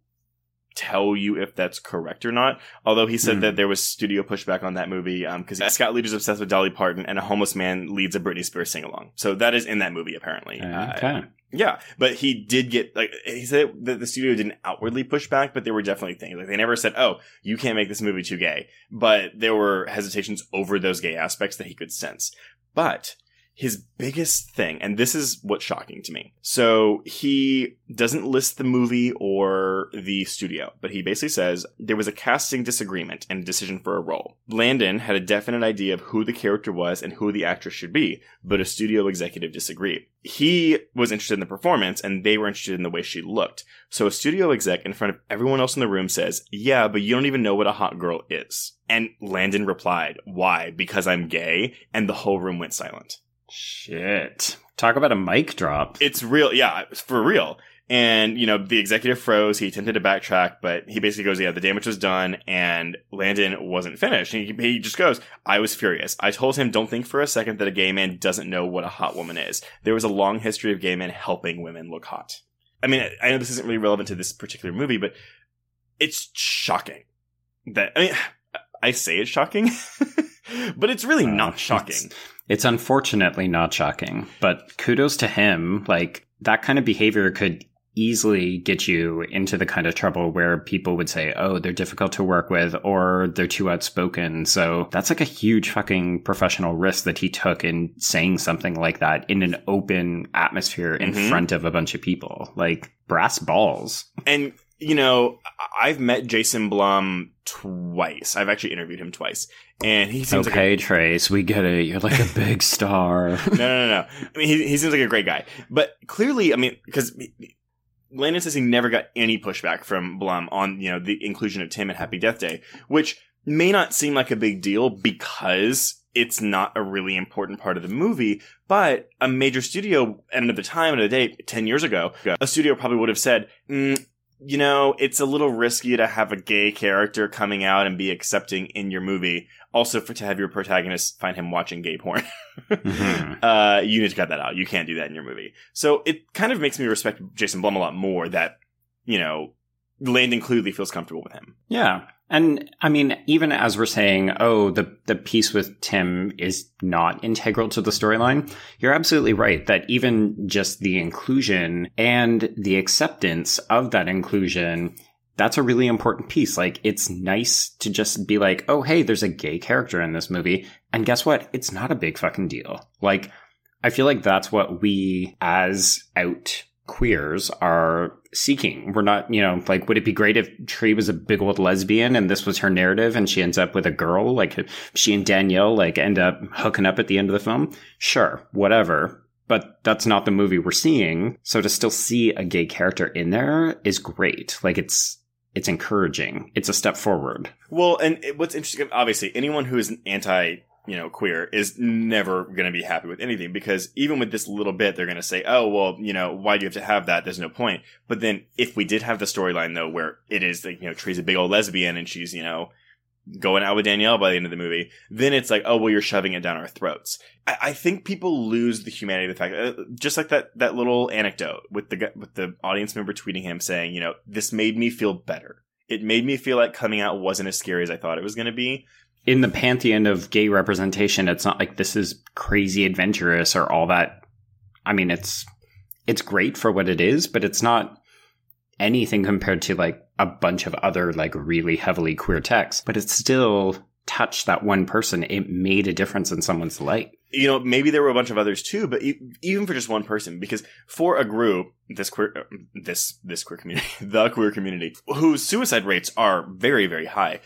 [SPEAKER 3] tell you if that's correct or not. Although he said
[SPEAKER 2] Hmm.
[SPEAKER 3] that there was studio pushback on that movie because Scott Leader's obsessed with Dolly Parton and a homeless man leads a Britney Spears sing along. So that is in that movie apparently. Uh,
[SPEAKER 2] Okay.
[SPEAKER 3] yeah, but he did get like he said that the studio didn't outwardly push back, but there were definitely things like they never said, "Oh, you can't make this movie too gay," but there were hesitations over those gay aspects that he could sense. But his biggest thing, and this is what's shocking to me. So he doesn't list the movie or the studio, but he basically says there was a casting disagreement and a decision for a role. Landon had a definite idea of who the character was and who the actress should be, but a studio executive disagreed. He was interested in the performance and they were interested in the way she looked. So a studio exec in front of everyone else in the room says, yeah, but you don't even know what a hot girl is. And Landon replied, why? Because I'm gay? And the whole room went silent.
[SPEAKER 2] Shit. Talk about a mic drop.
[SPEAKER 3] It's real. Yeah, it's for real. And, you know, the executive froze. He attempted to backtrack, but he basically goes, yeah, the damage was done and Landon wasn't finished. And he, he just goes, I was furious. I told him, don't think for a second that a gay man doesn't know what a hot woman is. There was a long history of gay men helping women look hot. I mean, I know this isn't really relevant to this particular movie, but it's shocking that, I mean, I say it's shocking, *laughs* but it's really
[SPEAKER 2] Uh,
[SPEAKER 3] not shocking.
[SPEAKER 2] It's, it's unfortunately not shocking, but kudos to him. Like that kind of behavior could easily get you into the kind of trouble where people would say, oh, they're difficult to work with or they're too outspoken. So that's like a huge fucking professional risk that he took in saying something like that in an open atmosphere in
[SPEAKER 3] Mhm.
[SPEAKER 2] front of a bunch of people. Like brass balls.
[SPEAKER 3] And you know, I've met Jason Blum twice. I've actually interviewed him twice, and he seems like
[SPEAKER 2] okay, Trace, we get it. You're like a *laughs* big star.
[SPEAKER 3] a, no, no, no, no. I mean, he, he seems like a great guy, but clearly, I mean, because Landon says he never got any pushback from Blum on you know the inclusion of Tim in Happy Death Day, which may not seem like a big deal because it's not a really important part of the movie, but a major studio, and at the time of the day, 10 years ago, a studio probably would have said, mm, you know, it's a little risky to have a gay character coming out and be accepting in your movie. Also, for to have your protagonist find him watching gay porn. *laughs*
[SPEAKER 2] Mhm.
[SPEAKER 3] uh, you need to cut that out. You can't do that in your movie. So it kind of makes me respect Jason Blum a lot more that, you know, Landon clearly feels comfortable with him.
[SPEAKER 2] Yeah. And I mean, even as we're saying, oh, the, the piece with Tim is not integral to the storyline, you're absolutely right that even just the inclusion and the acceptance of that inclusion, that's a really important piece. Like, it's nice to just be like, oh, hey, there's a gay character in this movie. And guess what? It's not a big fucking deal. Like, I feel like that's what we as out queers are seeking. We're not, you know, like, would it be great if Tree was a big old lesbian and this was her narrative and she ends up with a girl? Like, she and Danielle, like, end up hooking up at the end of the film? Sure, whatever. But that's not the movie we're seeing. So to still see a gay character in there is great. Like, it's, it's encouraging. It's a step forward.
[SPEAKER 3] Well, and what's interesting, obviously, anyone who is an anti, you know, queer is never going to be happy with anything because even with this little bit, they're going to say, oh, well, you know, why do you have to have that? There's no point. But then if we did have the storyline though, where it is like, you know, Tree's a big old lesbian and she's, you know, going out with Danielle by the end of the movie, then it's like, oh, well, you're shoving it down our throats. I, I think people lose the humanity of the fact, uh, just like that, that little anecdote with the, with the audience member tweeting him saying, you know, this made me feel better. It made me feel like coming out wasn't as scary as I thought it was going to be.
[SPEAKER 2] In the pantheon of gay representation, it's not like this is crazy adventurous or all that. I mean, it's it's great for what it is, but it's not anything compared to like a bunch of other like really heavily queer texts. But it still touched that one person. It made a difference in someone's life.
[SPEAKER 3] You know, maybe there were a bunch of others too, but even for just one person, because for a group, this queer, this, this queer community, *laughs* the queer community, whose suicide rates are very, very high.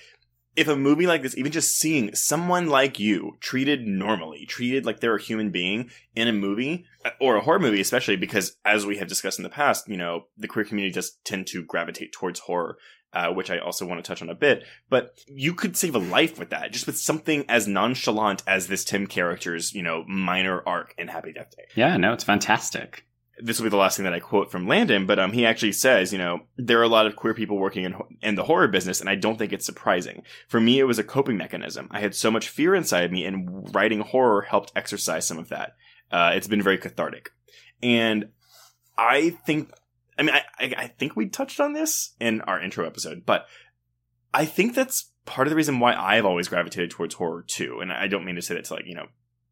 [SPEAKER 3] If a movie like this, even just seeing someone like you treated normally, treated like they're a human being in a movie, uh, or a horror movie especially, because as we have discussed in the past, you know, the queer community does tend to gravitate towards horror, uh, which I also want to touch on a bit. But you could save a life with that, just with something as nonchalant as this Tim character's, you know, minor arc in Happy Death Day.
[SPEAKER 2] Yeah, no, it's fantastic.
[SPEAKER 3] This will be the last thing that I quote from Landon, but um, he actually says, you know, there are a lot of queer people working in in the horror business, and I don't think it's surprising. For me, it was a coping mechanism. I had so much fear inside me, and writing horror helped exercise some of that. Uh, it's been very cathartic, and I think, I mean, I, I, I think we touched on this in our intro episode, but I think that's part of the reason why I've always gravitated towards horror too. And I don't mean to say that to like, you know,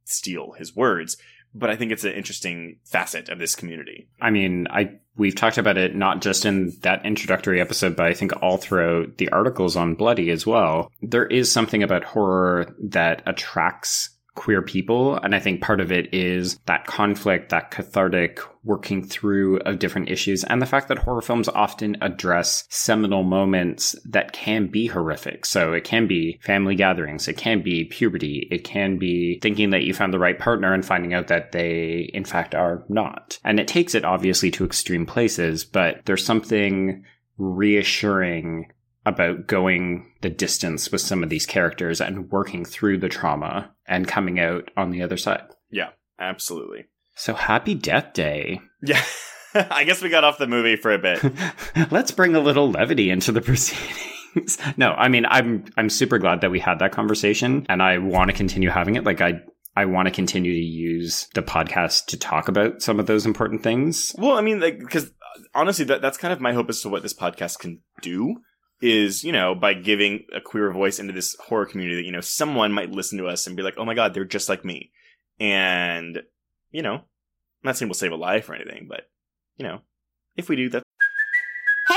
[SPEAKER 3] steal his words, but I think it's an interesting facet of this community.
[SPEAKER 2] I mean, I we've talked about it not just in that introductory episode, but I think all throughout the articles on Bloody as well. There is something about horror that attracts queer people. And I think part of it is that conflict, that cathartic working through of different issues, and the fact that horror films often address seminal moments that can be horrific. So it can be family gatherings, it can be puberty, it can be thinking that you found the right partner and finding out that they, in fact, are not. And it takes it obviously to extreme places, but there's something reassuring about going the distance with some of these characters and working through the trauma and coming out on the other side.
[SPEAKER 3] Yeah, absolutely.
[SPEAKER 2] So happy Death Day.
[SPEAKER 3] Yeah. *laughs* I guess we got off the movie for a bit. *laughs*
[SPEAKER 2] Let's bring a little levity into the *laughs* proceedings. no, I mean I'm I'm super glad that we had that conversation and I want to continue having it. Like I I want to continue to use the podcast to talk about some of those important things.
[SPEAKER 3] Well, I mean, like, because uh, honestly, that that's kind of my hope as to what this podcast can do is, you know, by giving a queer voice into this horror community that, you know, someone might listen to us and be like, oh my God, they're just like me. And, you know, I'm not saying we'll save a life or anything, but, you know, if we do, that.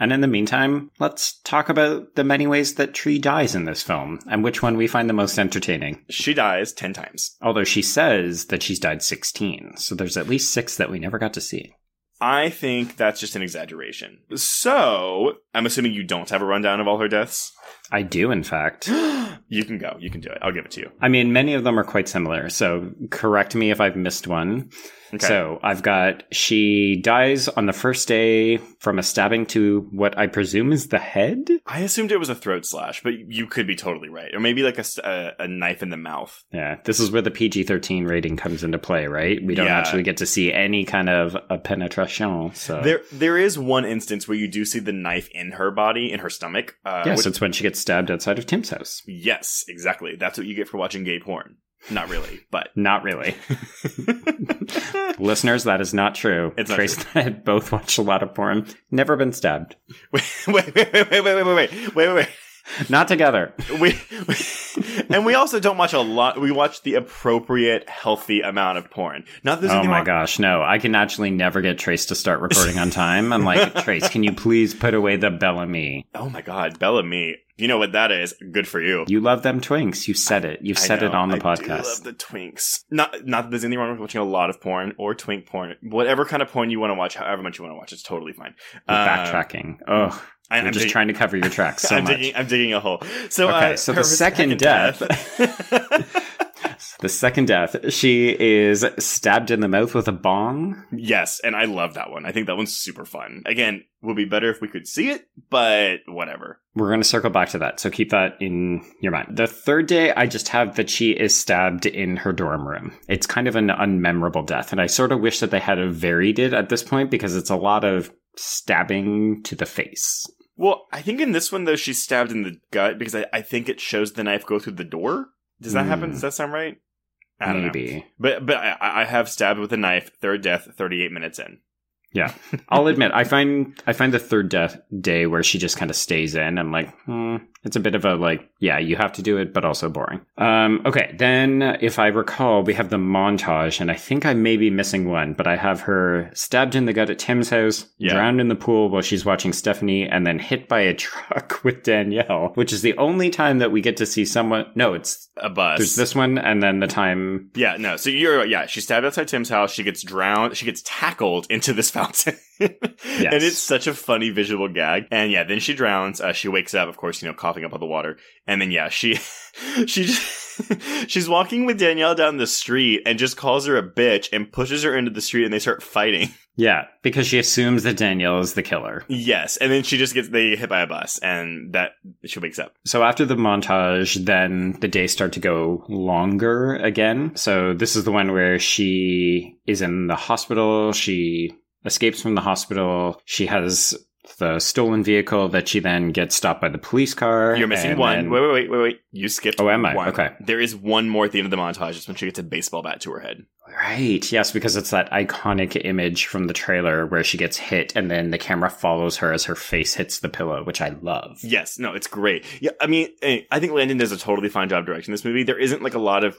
[SPEAKER 2] And in the meantime, let's talk about the many ways that Tree dies in this film and which one we find the most entertaining.
[SPEAKER 3] She dies 10 times.
[SPEAKER 2] Although she says that she's died 16, so there's at least six that we never got to see.
[SPEAKER 3] I think that's just an exaggeration. So, I'm assuming you don't have a rundown of all her deaths.
[SPEAKER 2] I do, in fact. *gasps*
[SPEAKER 3] You can go. You can do it. I'll give it to you.
[SPEAKER 2] I mean, many of them are quite similar, so correct me if I've missed one.
[SPEAKER 3] Okay.
[SPEAKER 2] So I've got she dies on the first day from a stabbing to what I presume is the head.
[SPEAKER 3] I assumed it was a throat slash, but you could be totally right. Or maybe like a, a knife in the mouth.
[SPEAKER 2] Yeah, this is where the PG 13 rating comes into play, right? We don't
[SPEAKER 3] Yeah.
[SPEAKER 2] actually get to see any kind of a penetration. So,
[SPEAKER 3] There, there is one instance where you do see the knife in her body, in her stomach. Uh,
[SPEAKER 2] yes,
[SPEAKER 3] which-
[SPEAKER 2] it's when she gets stabbed outside of Tim's house.
[SPEAKER 3] yes, exactly. That's what you get for watching gay porn. Not really, but
[SPEAKER 2] Not really. Listeners, that is not true.
[SPEAKER 3] It's not
[SPEAKER 2] Trace and I had both watched a lot of porn. Never been stabbed.
[SPEAKER 3] wait, wait, wait, wait, wait, wait, wait, wait, wait, wait.
[SPEAKER 2] Not together.
[SPEAKER 3] We, we and we also don't watch a lot. We watch the appropriate, healthy amount of porn. Not there's
[SPEAKER 2] Oh my
[SPEAKER 3] wrong-
[SPEAKER 2] gosh, no. I can actually never get Trace to start recording on time. I'm like, *laughs* Trace, can you please put away the Bel Ami?
[SPEAKER 3] Oh my god, Bel Ami. You know what that is? Good for you.
[SPEAKER 2] You love them twinks. You said it. You said it on the
[SPEAKER 3] I
[SPEAKER 2] podcast.
[SPEAKER 3] love the twinks. Not not that there's anything wrong with watching a lot of porn or twink porn. Whatever kind of porn you want to watch, however much you want to watch, it's totally fine. Uh,
[SPEAKER 2] backtracking. Oh,
[SPEAKER 3] I, I'm
[SPEAKER 2] just
[SPEAKER 3] dig-
[SPEAKER 2] trying to cover your tracks *laughs* so
[SPEAKER 3] I'm
[SPEAKER 2] much.
[SPEAKER 3] digging. I'm digging a hole. So
[SPEAKER 2] Okay,
[SPEAKER 3] uh,
[SPEAKER 2] so the
[SPEAKER 3] second,
[SPEAKER 2] second *laughs* The second death, she is stabbed in the mouth with a bong.
[SPEAKER 3] yes, and I love that one. I think that one's super fun. Again, would be better if we could see it, but whatever.
[SPEAKER 2] We're going to circle back to that, so keep that in your mind. The third day, I just have that she is stabbed in her dorm room. It's kind of an unmemorable death, and I sort of wish that they had varied it at this point because it's a lot of stabbing to the face.
[SPEAKER 3] Well, I think in this one though, she's stabbed in the gut because I, I think it shows the knife go through the door. Does that happen?
[SPEAKER 2] Hmm.
[SPEAKER 3] Does that sound right? I don't know.
[SPEAKER 2] Maybe.
[SPEAKER 3] But but I, I have stabbed with a knife. Third death, thirty eight minutes in.
[SPEAKER 2] Yeah, I'll admit I find I find the third death day where she just kind of stays in. I'm like, hmm, it's a bit of a like, yeah, you have to do it, but also boring. Um, okay, then if I recall, we have the montage, and I think I may be missing one, but I have her stabbed in the gut at Tim's house,
[SPEAKER 3] Yeah.
[SPEAKER 2] drowned in the pool while she's watching Stephanie, and then hit by a *laughs* truck with Danielle, which is the only time that we get to see someone. No, it's
[SPEAKER 3] A bus.
[SPEAKER 2] there's this one, and then the time.
[SPEAKER 3] Yeah, no. So you're yeah. She's stabbed outside Tim's house. She gets drowned. She gets tackled into this *laughs* fountain, *laughs* and it's such a funny visual gag. And yeah, then she drowns. Uh, she wakes up, of course, you know, coughing up all the water. And then yeah, she *laughs* she just, *laughs* she's walking with Danielle down the street and just calls her a bitch and pushes her into the street, and they start fighting.
[SPEAKER 2] Yeah, because she assumes that Danielle is the killer.
[SPEAKER 3] yes, and then she just gets they hit by a bus, and that she wakes up.
[SPEAKER 2] So after the montage, then the days start to go longer again. So this is the one where she is in the hospital. She escapes from the hospital. She has the stolen vehicle that she then gets stopped by the police car.
[SPEAKER 3] You're missing one.
[SPEAKER 2] then-
[SPEAKER 3] Wait, wait, wait, wait, wait. You skipped.
[SPEAKER 2] Oh, am I?
[SPEAKER 3] one.
[SPEAKER 2] Okay.
[SPEAKER 3] There is one more at the end of the montage. It's when she gets a baseball bat to her head.
[SPEAKER 2] Right. Yes, because it's that iconic image from the trailer where she gets hit and then the camera follows her as her face hits the pillow, which I love.
[SPEAKER 3] Yes, no, it's great. Yeah, I mean, eh, I think Landon does a totally fine job directing this movie. There isn't like a lot of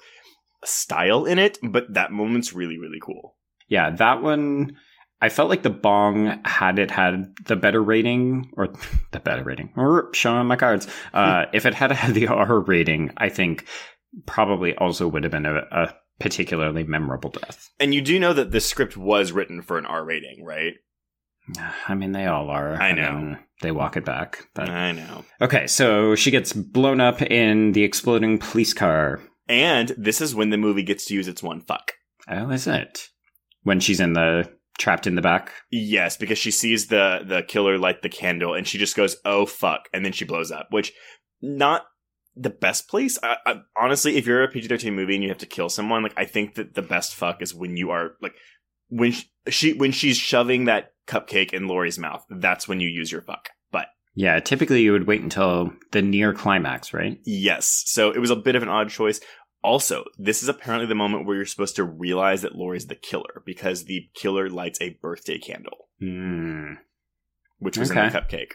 [SPEAKER 3] style in it, but that moment's really, really cool.
[SPEAKER 2] Yeah, that one I felt like the bong had it had the better rating or *laughs* the better rating. Or showing my cards. Uh if it had had the *laughs* R rating, I think probably also would have been a, a particularly memorable death.
[SPEAKER 3] And you do know that the script was written for an R rating, right? *sighs*
[SPEAKER 2] I mean, they all are.
[SPEAKER 3] I know.
[SPEAKER 2] then They walk it back. But
[SPEAKER 3] I know.
[SPEAKER 2] okay, so she gets blown up in the exploding police car.
[SPEAKER 3] And this is when the movie gets to use its one fuck.
[SPEAKER 2] Oh, is it when she's in the trapped in the back?
[SPEAKER 3] Yes, because she sees the the killer light the candle, and she just goes, "Oh fuck," and then she blows up. Which not the best place. I, I, honestly, if you're a PG thirteen movie and you have to kill someone, like I think that the best fuck is when you are like when she, she when she's shoving that cupcake in Lori's mouth. That's when you use your fuck. But
[SPEAKER 2] Yeah, typically you would wait until the near climax, right?
[SPEAKER 3] yes, so it was a bit of an odd choice. Also, this is apparently the moment where you're supposed to realize that Lori's the killer because the killer lights a birthday candle,
[SPEAKER 2] Hmm.
[SPEAKER 3] which was in the cupcake.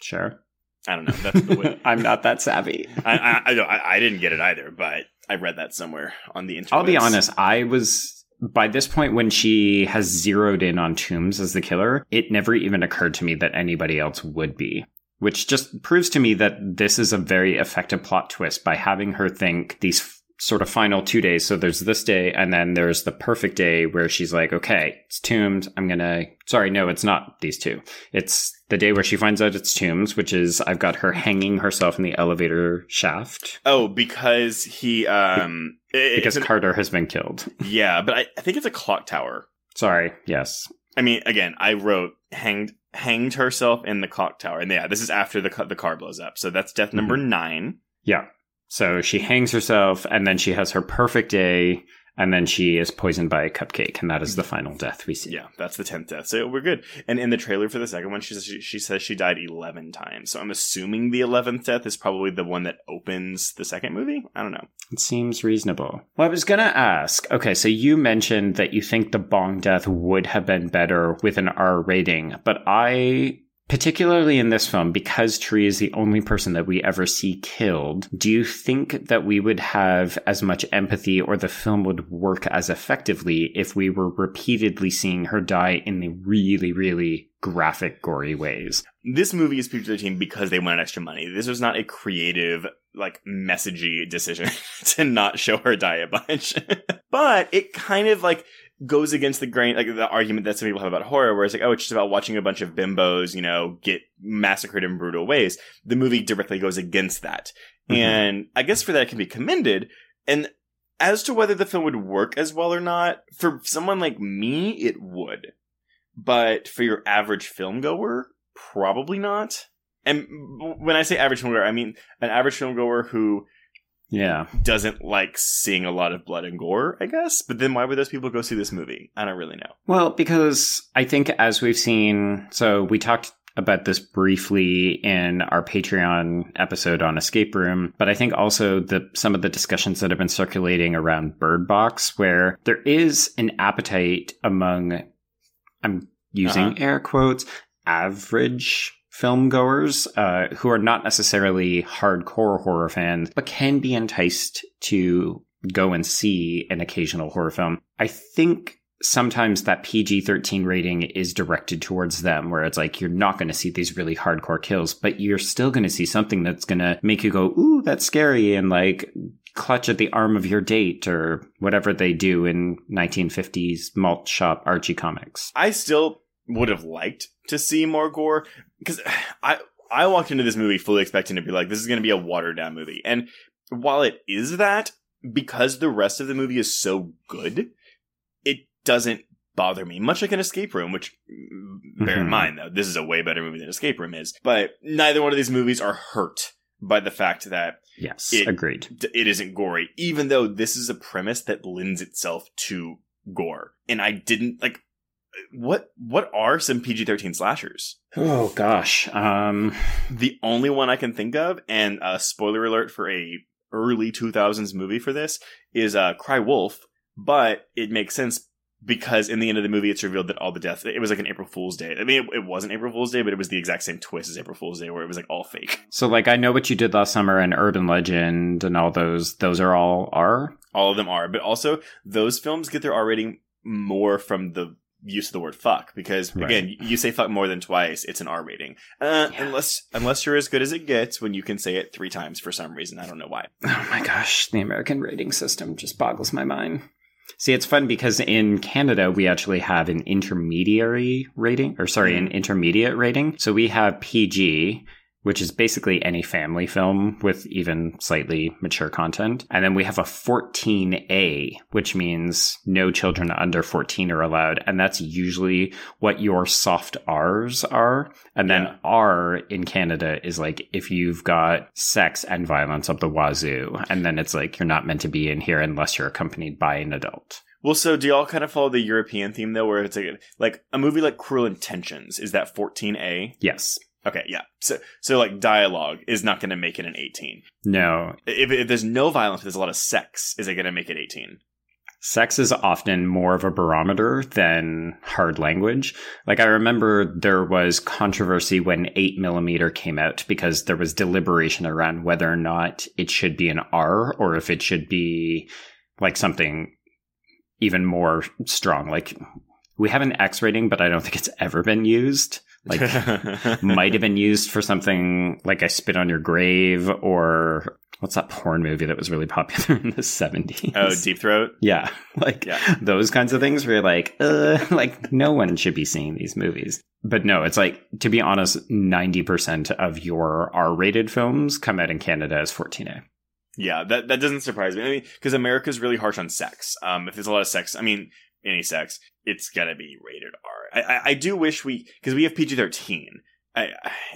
[SPEAKER 2] Sure.
[SPEAKER 3] I don't know. That's the way. *laughs*
[SPEAKER 2] I'm not that savvy. *laughs*
[SPEAKER 3] I, I, I, I I didn't get it either, but I read that somewhere on the internet.
[SPEAKER 2] I'll be honest, I was by this point when she has zeroed in on Tombs as the killer, it never even occurred to me that anybody else would be. Which just proves to me that this is a very effective plot twist by having her think these sort of final two days. So there's this day, and then there's the perfect day where she's like, okay, it's Tombs. I'm gonna. Sorry, no, it's not these two. It's the day where she finds out it's Tombs, which is I've got her hanging herself in the elevator shaft
[SPEAKER 3] Oh, because he um it-
[SPEAKER 2] because
[SPEAKER 3] an-
[SPEAKER 2] Carter has been killed. *laughs*
[SPEAKER 3] yeah, but I, I think it's a clock tower.
[SPEAKER 2] Sorry, yes.
[SPEAKER 3] I mean, again, I wrote hanged hanged herself in the clock tower, and yeah, this is after the the car blows up. So that's death number
[SPEAKER 2] Mm-hmm.
[SPEAKER 3] nine.
[SPEAKER 2] Yeah. So she hangs herself and then she has her perfect day and then she is poisoned by a cupcake and that is the final death we see.
[SPEAKER 3] Yeah, that's the tenth death. So we're good. And in the trailer for the second one, she says she, she says she died eleven times. So I'm assuming the eleventh death is probably the one that opens the second movie. I don't know.
[SPEAKER 2] It seems reasonable. Well, I was going to ask, okay, so you mentioned that you think the bong death would have been better with an R rating, but I particularly in this film because Tree is the only person that we ever see killed, do you think that we would have as much empathy or the film would work as effectively if we were repeatedly seeing her die in the really really graphic gory ways?
[SPEAKER 3] this movie is PG-13 because they wanted extra money. This was not a creative, like, messagey decision *laughs* to not show her die a bunch. *laughs* but it kind of, like, goes against the grain, like, the argument that some people have about horror, where it's like, oh, it's just about watching a bunch of bimbos, you know, get massacred in brutal ways. The movie directly goes against that.
[SPEAKER 2] Mhm.
[SPEAKER 3] And I guess for that it can be commended. And as to whether the film would work as well or not, for someone like me, it would. But for your average film goer, probably not. And when I say average film goer, I mean an average film goer who
[SPEAKER 2] Yeah.
[SPEAKER 3] doesn't like seeing a lot of blood and gore, I guess. But then why would those people go see this movie? I don't really know.
[SPEAKER 2] Well, because I think as we've seen, so we talked about this briefly in our Patreon episode on Escape Room, but I think also the some of the discussions that have been circulating around Bird Box, where there is an appetite among, I'm using
[SPEAKER 3] Uh-huh.
[SPEAKER 2] air quotes, average film goers uh, who are not necessarily hardcore horror fans, but can be enticed to go and see an occasional horror film. I think sometimes that PG 13 rating is directed towards them, where it's like you're not going to see these really hardcore kills, but you're still going to see something that's going to make you go, ooh, that's scary, and like clutch at the arm of your date or whatever they do in 1950s malt shop Archie comics.
[SPEAKER 3] I still would have liked to see more gore because *sighs* I I walked into this movie fully expecting to be like this is going to be a watered down movie, and while it is that, because the rest of the movie is so good, it doesn't bother me much like an escape room which mm, bear in
[SPEAKER 2] Mhm.
[SPEAKER 3] mind though this is a way better movie than escape room is but neither one of these movies are hurt by the fact that
[SPEAKER 2] Yes,
[SPEAKER 3] It-
[SPEAKER 2] agreed.
[SPEAKER 3] it isn't gory, even though this is a premise that lends itself to gore. And I didn't like what what are some PG thirteen slashers?
[SPEAKER 2] Oh gosh. Um,
[SPEAKER 3] The only one I can think of, and uh, spoiler alert for a early two thousands movie for this is uh, Cry Wolf, but it makes sense because in the end of the movie it's revealed that all the deaths it was like an April Fool's Day. I mean, it, it wasn't April Fool's Day, but it was the exact same twist as April Fool's Day, where it was like all fake.
[SPEAKER 2] so like I know what you did last summer and Urban Legend and all those. Those are all R.
[SPEAKER 3] All of them are, but also those films get their R rating more from the use of the word fuck because
[SPEAKER 2] Right.
[SPEAKER 3] again you say fuck more than twice it's an r rating uh,
[SPEAKER 2] Yeah.
[SPEAKER 3] unless unless you're as good as it gets when you can say it three times for some reason i don't know why
[SPEAKER 2] Oh my gosh, the American rating system just boggles my mind. See, it's fun because in Canada, we actually have an intermediary rating, or sorry, an intermediate rating. So we have PG, which is basically any family film with even slightly mature content. And then we have a 14A, which means no children under 14 are allowed. And that's usually what your soft R's are. And then
[SPEAKER 3] Yeah.
[SPEAKER 2] R in Canada is like if you've got sex and violence up the wazoo. And then it's like you're not meant to be in here unless you're accompanied by an adult.
[SPEAKER 3] well so do y'all kind of follow the european theme though where it's like like a movie like cruel intentions is that 14a
[SPEAKER 2] Yes.
[SPEAKER 3] Okay yeah so so like dialogue is not going to make it an 18
[SPEAKER 2] No.
[SPEAKER 3] if, if there's no violence if there's a lot of sex is it going to make it 18
[SPEAKER 2] Sex is often more of a barometer than hard language. Like I remember there was controversy when 8 millimeter came out because there was deliberation around whether or not it should be an R or if it should be like something even more strong. Like we have an X rating, but I don't think it's ever been used. Like might have been used for something like I Spit on Your Grave or what's that porn movie that was really popular *laughs* in the 70s?
[SPEAKER 3] oh deep throat
[SPEAKER 2] Yeah, *laughs* like
[SPEAKER 3] Yeah.
[SPEAKER 2] those kinds of things where you're like, uh, *laughs* like no one should be seeing these movies. But no, it's like to be honest, ninety percent of your R-rated films come out in Canada as 14A.
[SPEAKER 3] Yeah, that that doesn't surprise me. I mean, because America's really harsh on sex. Um, if there's a lot of sex, I mean, any sex, it's gotta be rated R. I I, I do wish we because we have PG thirteen. I,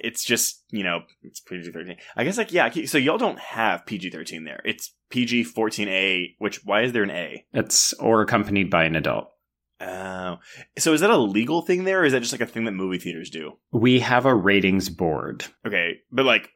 [SPEAKER 3] it's just you know it's PG thirteen. I guess like yeah. So y'all don't have PG thirteen there. It's PG fourteen A. Which why is there an A?
[SPEAKER 2] It's or accompanied by an adult.
[SPEAKER 3] Oh, so is that a legal thing there, or is that just like a thing that movie theaters do?
[SPEAKER 2] We have a ratings board.
[SPEAKER 3] Okay, but like,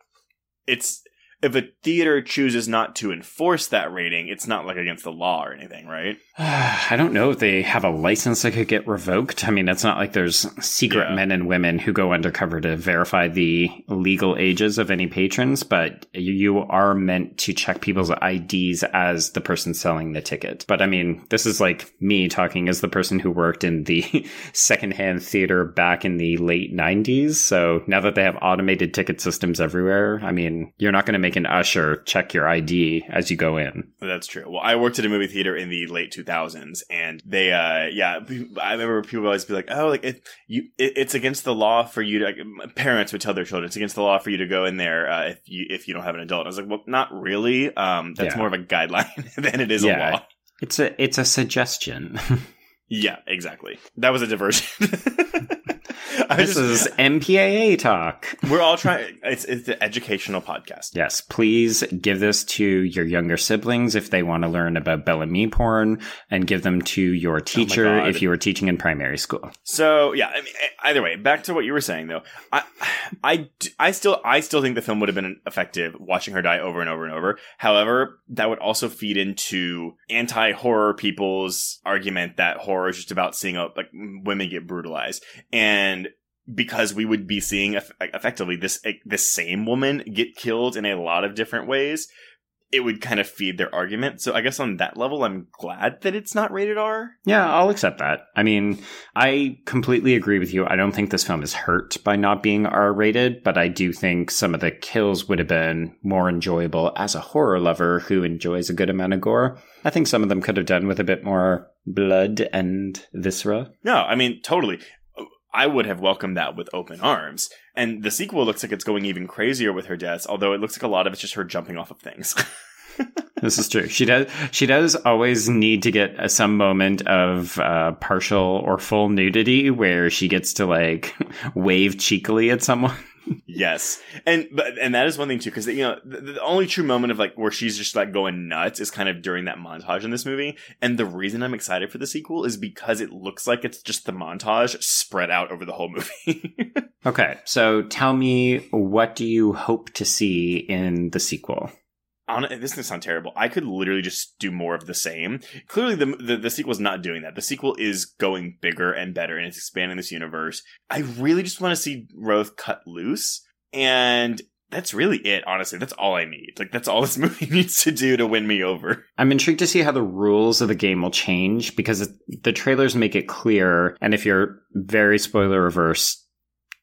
[SPEAKER 3] it's if a theater chooses not to enforce that rating, it's not like against the law or anything, right? *sighs*
[SPEAKER 2] I don't know if they have a license that could get revoked. I mean, it's not like there's secret
[SPEAKER 3] Yeah.
[SPEAKER 2] men and women who go undercover to verify the legal ages of any patrons, but you- you are meant to check people's IDs as the person selling the ticket. But I mean, this is like me talking as the person who worked in the *laughs* secondhand theater back in the late 90s. So now that they have automated ticket systems everywhere, I mean, you're not going to make an usher check your ID as you go in.
[SPEAKER 3] That's true. Well, I worked at a movie theater in the late 2000s, and they, uh, yeah, I remember people always be like, "Oh, like it, you, it, it's against the law for you to." Like, parents would tell their children, "It's against the law for you to go in there uh, if you if you don't have an adult." And I was like, "Well, not really. Um, that's
[SPEAKER 2] Yeah.
[SPEAKER 3] more of a guideline *laughs* than it is a law."
[SPEAKER 2] It's a it's a suggestion. *laughs*
[SPEAKER 3] Yeah, exactly. That was a diversion. *laughs* *laughs*
[SPEAKER 2] This
[SPEAKER 3] just-
[SPEAKER 2] is MPAA talk.
[SPEAKER 3] we're all trying. It's it's an educational podcast.
[SPEAKER 2] Yes, please give this to your younger siblings if they want to learn about Bel Ami porn, and give them to your teacher
[SPEAKER 3] God.
[SPEAKER 2] if you are teaching in primary school.
[SPEAKER 3] So yeah, I mean, either way, back to what you were saying though. I, I, I still, I still think the film would have been effective watching her die over and over and over. However, that would also feed into anti-horror people's argument that horror is just about seeing uh, like women get brutalized, and because we would be seeing effectively this this same woman get killed in a lot of different ways. It would kind of feed their argument. So I guess on that level, I'm glad that it's not rated R.
[SPEAKER 2] Yeah, I'll accept that. I mean, I completely agree with you. I don't think this film is hurt by not being R rated, but I do think some of the kills would have been more enjoyable as a horror lover who enjoys a good amount of gore. I think some of them could have done with a bit more blood and viscera.
[SPEAKER 3] No, I mean, totally. I would have welcomed that with open arms. And the sequel looks like it's going even crazier with her deaths, although it looks like a lot of it's just her jumping off of things. *laughs*
[SPEAKER 2] This is true. She does. She does always need to get uh, some moment of uh, partial or full nudity where she gets to like *laughs* wave cheekily at someone.
[SPEAKER 3] Yes, and but and that is one thing too, because you know the, the only true moment of like where she's just like going nuts is kind of during that montage in this movie. And the reason I'm excited for the sequel is because it looks like it's just the montage spread out over the whole movie. *laughs*
[SPEAKER 2] Okay, so tell me, what do you hope to see in the sequel?
[SPEAKER 3] On, this is gonna sound terrible. I could literally just do more of the same. Clearly, the, the the sequel is not doing that. The sequel is going bigger and better, and it's expanding this universe. I really just want to see Rothe cut loose, and that's really it. Honestly, that's all I need. Like that's all this *laughs* movie needs to do to win me over.
[SPEAKER 2] I'm intrigued to see how the rules of the game will change because the trailers make it clear. And if you're very spoiler reverse,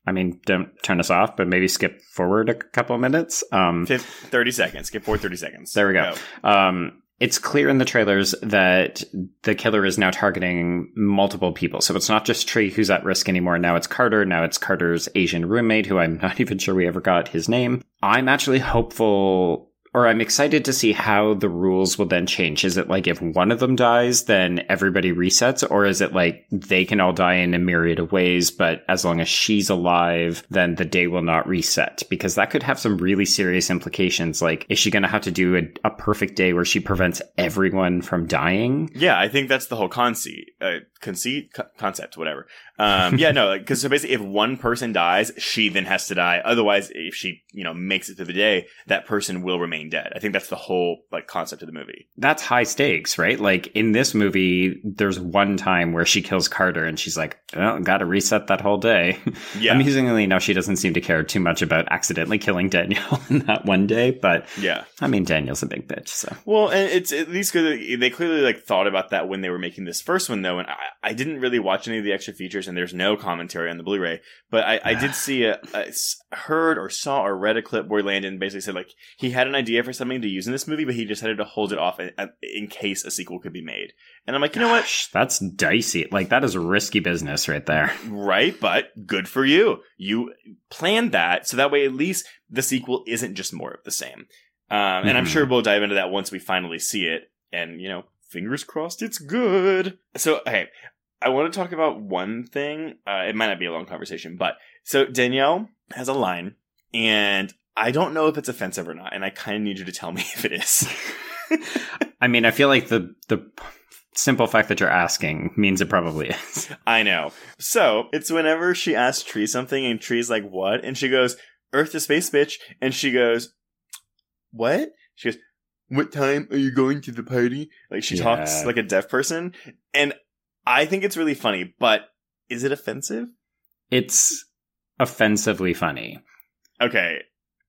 [SPEAKER 2] I mean, don't turn us off, but maybe skip forward a couple of minutes. Um,
[SPEAKER 3] Fif- Thirty seconds. Skip forward thirty seconds.
[SPEAKER 2] There we go. Um, it's clear in the trailers that the killer is now targeting multiple people. So it's not just Tree who's at risk anymore. Now it's Carter. Now it's Carter's Asian roommate, who I'm *laughs* not even sure we ever got his name. I'm actually hopeful. Or I'm excited to see how the rules will then change. Is it like if one of them dies, then everybody resets? Or is it like they can all die in a myriad of ways, but as long as she's alive, then the day will not reset? Because that could have some really serious implications. Like, is she going to have to do a, a perfect day where she prevents everyone from dying?
[SPEAKER 3] Yeah, I think that's the whole conceit, uh, conceit, co- concept, whatever. Um, yeah, no, because so basically, if one person dies, she then has to die. Otherwise, if she, you know, makes it through the day, that person will remain dead. I think that's the whole like concept of the movie.
[SPEAKER 2] That's high stakes, right? Like in this movie, there's one time where she kills Carter and she's like, oh, gotta reset that whole day. *laughs*
[SPEAKER 3] Yeah.
[SPEAKER 2] Amusingly enough, she doesn't seem to care too much about accidentally killing Danielle *laughs* in that one day, but
[SPEAKER 3] Yeah.
[SPEAKER 2] I mean, Danielle's a big bitch, so.
[SPEAKER 3] Well, and it's at least good. They clearly like thought about that when they were making this first one, though. And I, I didn't really watch any of the extra features, and there's no commentary on the Blu-ray. But I, I did see a, a heard or saw or read a clip where Landon basically said like he had an idea for something to use in this movie, but he decided to hold it off in, in case a sequel could be made. And I'm like, you know what?
[SPEAKER 2] Gosh, that's dicey. Like, that is risky business right there.
[SPEAKER 3] Right, but good for you. You planned that, so that way at least the sequel isn't just more of the same. Um, and I'm
[SPEAKER 2] Mhm.
[SPEAKER 3] sure we'll dive into that once we finally see it. And you know, fingers crossed, it's good. So, okay, I want to talk about one thing. Uh, it might not be a long conversation, but so Danielle has a line, and I don't know if it's offensive or not, and I kind of need you to tell me *laughs* if it is. *laughs*
[SPEAKER 2] I mean, I feel like the, the simple fact that you're asking means it probably is. *laughs*
[SPEAKER 3] I know. So it's whenever she asks Tree something, and Tree's like, "What?" and she goes, "Earth to space, bitch," and she goes, "What?" She goes, "What time are you going to the party?" Like she talks like a deaf person, and I think it's really funny. But is it offensive?
[SPEAKER 2] It's offensively funny.
[SPEAKER 3] Okay,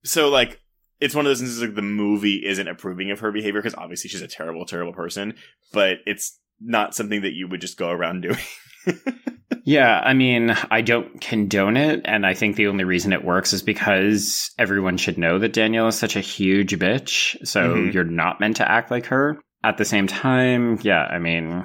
[SPEAKER 3] so like. It's one of those instances like the movie isn't approving of her behavior because obviously she's a terrible, terrible person, but it's not something that you would just go around *laughs* doing.
[SPEAKER 2] Yeah, I mean, I don't condone it, and I think the only reason it works is because everyone should know that Danielle is such a huge bitch, so
[SPEAKER 3] Mhm.
[SPEAKER 2] you're not meant to act like her. At the same time, yeah, I mean,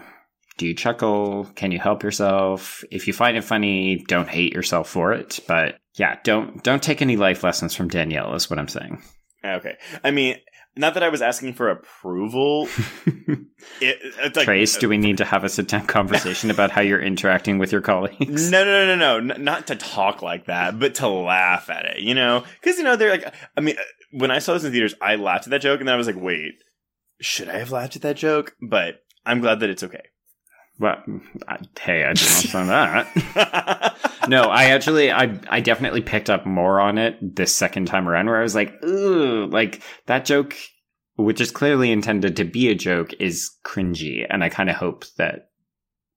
[SPEAKER 2] do you chuckle? Can you help yourself? If you find it funny, don't hate yourself for it, but yeah, don't don't take any life lessons from Danielle is what I'm saying.
[SPEAKER 3] Okay. I mean, not that I was asking for approval. *laughs* It, it's like,
[SPEAKER 2] Trace, do we need to have a sit down conversation about how you're interacting with your colleagues?
[SPEAKER 3] No, no, no, no, no, N- not to talk like that, but to laugh at it, you know? Because, you know, they're like, I mean, uh, when I saw this in theaters, I laughed at that joke, and then I was like, wait, should I have laughed at that joke? But I'm glad that it's okay.
[SPEAKER 2] Well, I, hey, I to say that. *laughs* No, I actually, I, I definitely picked up more on it this second time around, where I was like, ooh, like that joke, which is clearly intended to be a joke, is cringy, and I kind of hope that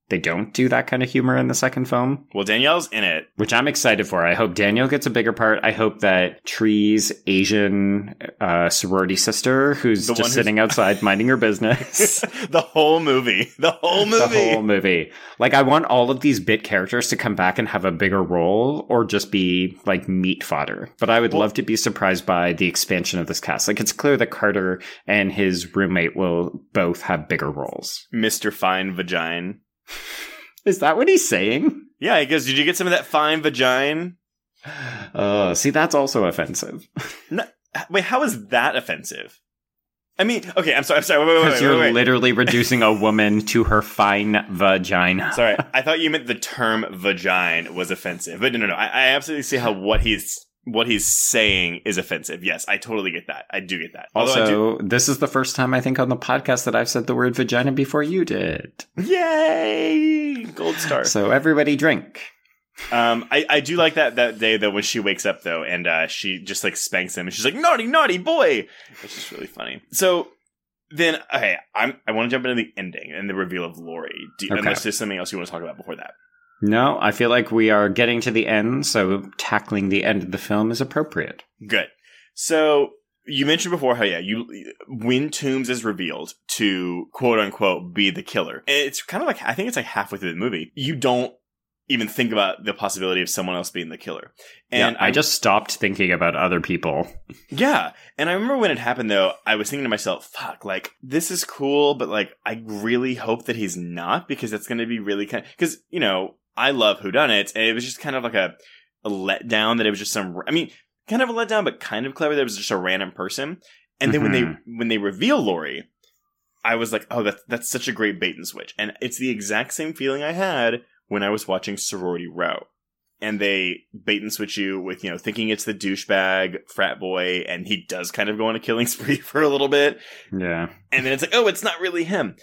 [SPEAKER 2] they don't do that kind of humor in the second film,
[SPEAKER 3] well, Danielle's in it.
[SPEAKER 2] which I'm excited for. I hope Danielle gets a bigger part. I hope that Tree's Asian uh, sorority sister, who's
[SPEAKER 3] The
[SPEAKER 2] just sitting outside minding her business. *laughs*
[SPEAKER 3] the whole movie. The whole movie.
[SPEAKER 2] the whole movie. Like, I want all of these bit characters to come back and have a bigger role or just be like meat fodder. But I would
[SPEAKER 3] Well-
[SPEAKER 2] love to be surprised by the expansion of this cast. Like, it's clear that Carter and his roommate will both have bigger roles.
[SPEAKER 3] Mr. Fine Vagine. *laughs*
[SPEAKER 2] Is that what he's saying?
[SPEAKER 3] Yeah, he goes, did you get some of that fine vagina?
[SPEAKER 2] Oh, see, that's also offensive. *laughs*
[SPEAKER 3] No, wait, how is that offensive? I mean, okay, I'm sorry, I'm sorry, wait, wait, wait,
[SPEAKER 2] Because
[SPEAKER 3] wait,
[SPEAKER 2] you're
[SPEAKER 3] wait.
[SPEAKER 2] literally reducing a woman to her fine vagina.
[SPEAKER 3] Sorry, I thought you meant the term vagina was offensive, but no, no, no. I, I absolutely see how what he's what he's saying is offensive. Yes, I totally get that. I do get that. Although I do,
[SPEAKER 2] Also, this is the first time I think on the podcast that I've said the word vagina before you did.
[SPEAKER 3] yay, gold star.
[SPEAKER 2] So everybody drink.
[SPEAKER 3] Um, I, I do like that that day though when she wakes up though and uh, she just like spanks him and she's like naughty naughty boy, which is really funny. So then okay, I'm I want to jump into the ending and the reveal of Lori. Do,
[SPEAKER 2] Okay.
[SPEAKER 3] Unless there's something else you want to talk about before that.
[SPEAKER 2] No, I feel like we are getting to the end, so tackling the end of the film is appropriate.
[SPEAKER 3] Good. So you mentioned before how yeah you when Tombs is revealed to quote unquote be the killer. It's kind of like I think it's like halfway through the movie. You don't even think about the possibility of someone else being the killer. And
[SPEAKER 2] yeah, I just stopped thinking about other people. *laughs*
[SPEAKER 3] Yeah. And I remember when it happened though, I was thinking to myself, fuck, like, this is cool, but like, I really hope that he's not because that's going to be really kind of, cause, you know, I love whodunits and it was just kind of like a, a letdown that it was just some, I mean, kind of a letdown, but kind of clever that it was just a random person. And then when they, mm-hmm. when they reveal Lori, I was like, oh, that's, that's such a great bait and switch. And it's the exact same feeling I had when I was watching Sorority Row and they bait and switch you with you know thinking it's the douchebag frat boy and he does kind of go on a killing *laughs* spree for a little bit
[SPEAKER 2] Yeah.
[SPEAKER 3] and then it's like oh it's not really him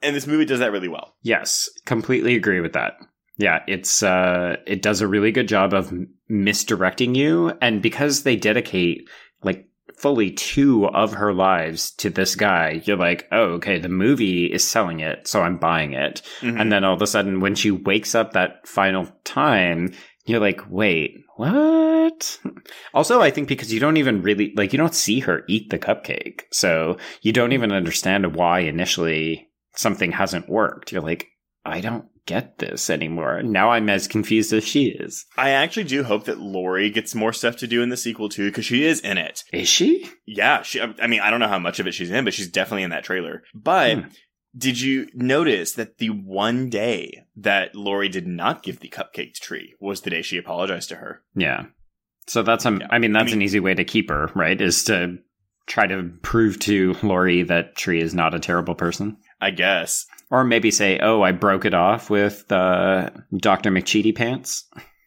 [SPEAKER 3] and this movie does that really well
[SPEAKER 2] Yes, completely agree with that. Yeah, it's uh it does a really good job of misdirecting you and because they dedicate like fully two of her lives to this guy, you're like, "Oh, okay, the movie is selling it, so I'm buying it."
[SPEAKER 3] Mhm.
[SPEAKER 2] And then all of a sudden when she wakes up that final time, you're like, "Wait, what?" *laughs* Also, I think because you don't even really like you don't see her eat the cupcake. So, you don't even understand why initially something hasn't worked. You're like, I don't get this anymore. Now I'm as confused as she is.
[SPEAKER 3] i actually do hope that lori gets more stuff to do in the sequel too because she is in it
[SPEAKER 2] Is she?
[SPEAKER 3] yeah she i mean i don't know how much of it she's in but she's definitely in that trailer but
[SPEAKER 2] Hmm.
[SPEAKER 3] did you notice that the one day that lori did not give the cupcake to tree was the day she apologized to her
[SPEAKER 2] Yeah. So that's um,
[SPEAKER 3] Yeah.
[SPEAKER 2] I mean that's
[SPEAKER 3] I mean-
[SPEAKER 2] an easy way to keep her, right? Is to try to prove to Lori that Tree is not a terrible person.
[SPEAKER 3] i guess
[SPEAKER 2] Or maybe say, "Oh, I broke it off with uh, Dr. McCheaty pants."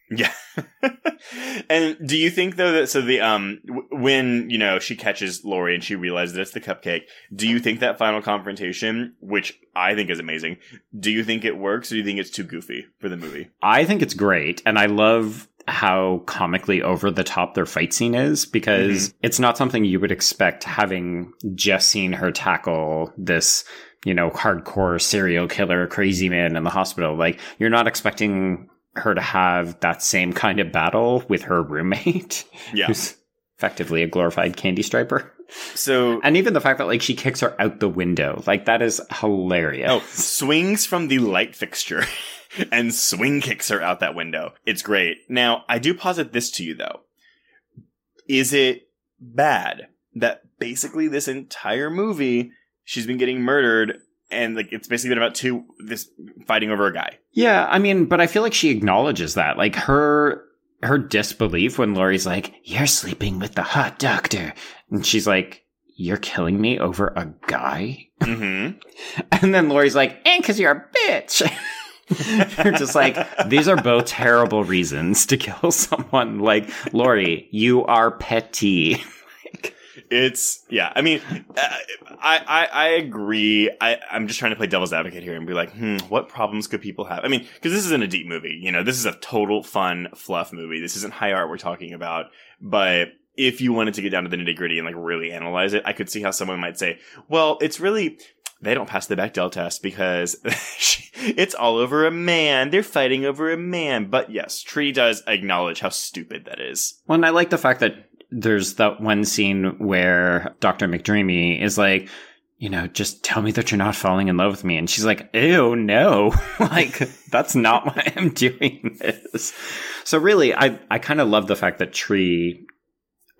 [SPEAKER 3] Yeah. *laughs* and do you think though that so the um w- when you know she catches Lori and she realizes that it's the cupcake, do you think that final confrontation, which I think is amazing, do you think it works or do you think it's too goofy for the movie?
[SPEAKER 2] I think it's great, and I love how comically over the top their fight scene is because it's not something you would expect having just seen her tackle this, you know, hardcore serial killer crazy man in the hospital. Like, you're not expecting her to have that same kind of battle with her roommate,
[SPEAKER 3] Yeah.
[SPEAKER 2] who's effectively a glorified candy striper.
[SPEAKER 3] So
[SPEAKER 2] And even the fact that, like, she kicks her out the window, like, that is hilarious.
[SPEAKER 3] oh, swings from the light fixture *laughs* and swing kicks her out that window. It's great. Now, I do posit this to you though. Is it bad that basically this entire movie she's been getting murdered and like it's basically been about two this fighting over a guy.
[SPEAKER 2] Yeah, I mean, but I feel like she acknowledges that. Like her her disbelief when Lori's like, "You're sleeping with the hot doctor." And she's like, "You're killing me over a guy?"
[SPEAKER 3] Mm-hmm. *laughs*
[SPEAKER 2] And then Lori's like, "And cuz you're a bitch." *laughs* You're just like, these are both terrible reasons to kill *laughs* someone. Like, Lori, you are petty.
[SPEAKER 3] It's yeah. I mean, uh, I I, I agree. I I'm just trying to play devil's advocate here and be like, hmm, what problems could people have? I mean, because this isn't a deep movie. You know, this is a total fun fluff movie. This isn't high art we're talking about. But if you wanted to get down to the nitty gritty and like really analyze it, I could see how someone might say, well, it's really. They don't pass the Bechdel test because *laughs* it's all over a man. They're fighting over a man. But yes, Tree does acknowledge how stupid that is.
[SPEAKER 2] Well, and I like the fact that there's that one scene where Dr. McDreamy is like, you know, just tell me that you're not falling in love with me. And she's like, ew, no. *laughs* like, that's not why I'm doing this. So really, I, I kind of love the fact that Tree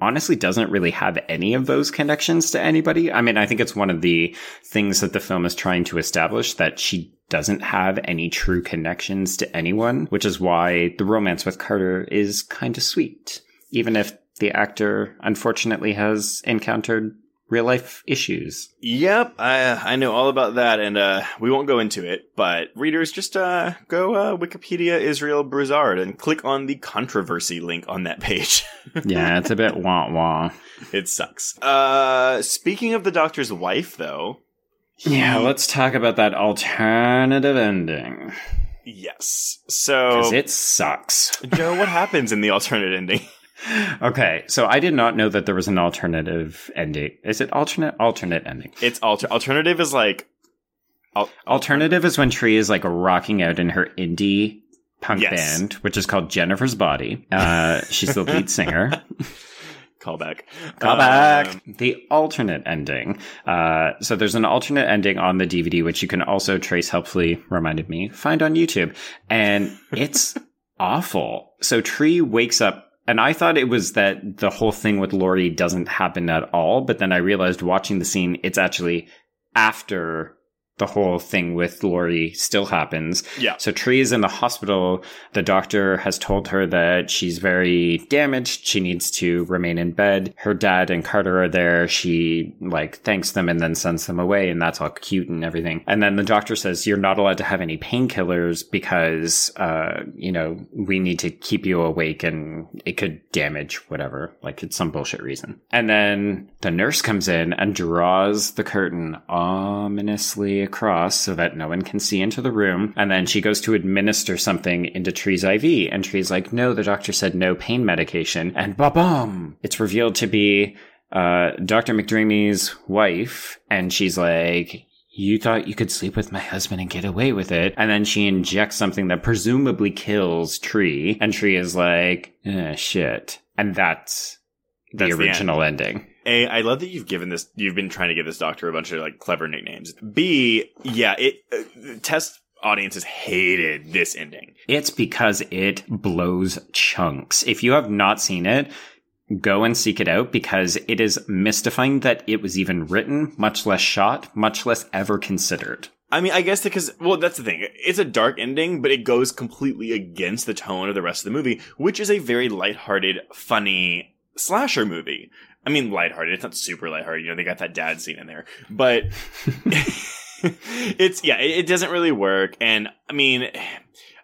[SPEAKER 2] honestly doesn't really have any of those connections to anybody. I mean, I think it's one of the things that the film is trying to establish that she doesn't have any true connections to anyone, which is why the romance with Carter is kind of sweet, even if the actor unfortunately has encountered real life issues.
[SPEAKER 3] Yep, I I know all about that, and uh, we won't go into it. But readers, just uh, go uh, Wikipedia Israel Broussard and click on the controversy link on that page. *laughs*
[SPEAKER 2] yeah, it's a bit wah wah.
[SPEAKER 3] it sucks. Uh, speaking of the Doctor's wife, though.
[SPEAKER 2] Yeah, let's talk about that alternative ending.
[SPEAKER 3] Yes. So
[SPEAKER 2] Because it sucks.
[SPEAKER 3] Joe, what happens in the alternate ending?
[SPEAKER 2] Okay, so I did not know that there was an alternative ending. Is it alternate alternate ending?
[SPEAKER 3] It's alter alternative is like
[SPEAKER 2] Alternative is when Tree is like rocking out in her indie punk
[SPEAKER 3] Yes.
[SPEAKER 2] band, which is called Jennifer's Body. Uh, she's the lead singer. *laughs*
[SPEAKER 3] callback.
[SPEAKER 2] Callback.
[SPEAKER 3] Um,
[SPEAKER 2] the alternate ending. Uh, so there's an alternate ending on the DVD, which you can also trace helpfully reminded me find on YouTube, and it's *laughs* awful. So Tree wakes up. And I thought it was that the whole thing with Lori doesn't happen at all, but then I realized watching the scene, it's actually after the whole thing with Lori still happens.
[SPEAKER 3] yeah.
[SPEAKER 2] So Tree is in the hospital. The doctor has told her that she's very damaged. She needs to remain in bed. Her dad and Carter are there. She like thanks them and then sends them away. And that's all cute and everything. And then the doctor says, you're not allowed to have any painkillers because, uh, you know, we need to keep you awake and it could damage whatever. Like it's some bullshit reason. And then the nurse comes in and draws the curtain ominously across so that no one can see into the room. And then she goes to administer something into Tree's IV. And Tree's like, no, the doctor said no pain medication. And ba-bum! It's revealed to be uh, Dr. McDreamy's wife. And she's like, you thought you could sleep with my husband and get away with it. And then she injects something that presumably kills Tree. And Tree is like, eh, shit. And that's the
[SPEAKER 3] That's the
[SPEAKER 2] original ending.
[SPEAKER 3] A, I love that you've given this. You've been trying to give this doctor a bunch of like clever nicknames. B, yeah, it uh, test audiences hated this ending.
[SPEAKER 2] It's because it blows chunks. If you have not seen it, go and seek it out because it is mystifying that it was even written, much less shot, much less ever considered.
[SPEAKER 3] I mean, I guess because well, that's the thing. It's a dark ending, but it goes completely against the tone of the rest of the movie, which is a very lighthearted, funny slasher movie. I mean, lighthearted. It's not super lighthearted. You know, they got that dad scene in there, but *laughs* it's yeah, it, it doesn't really work. And I mean,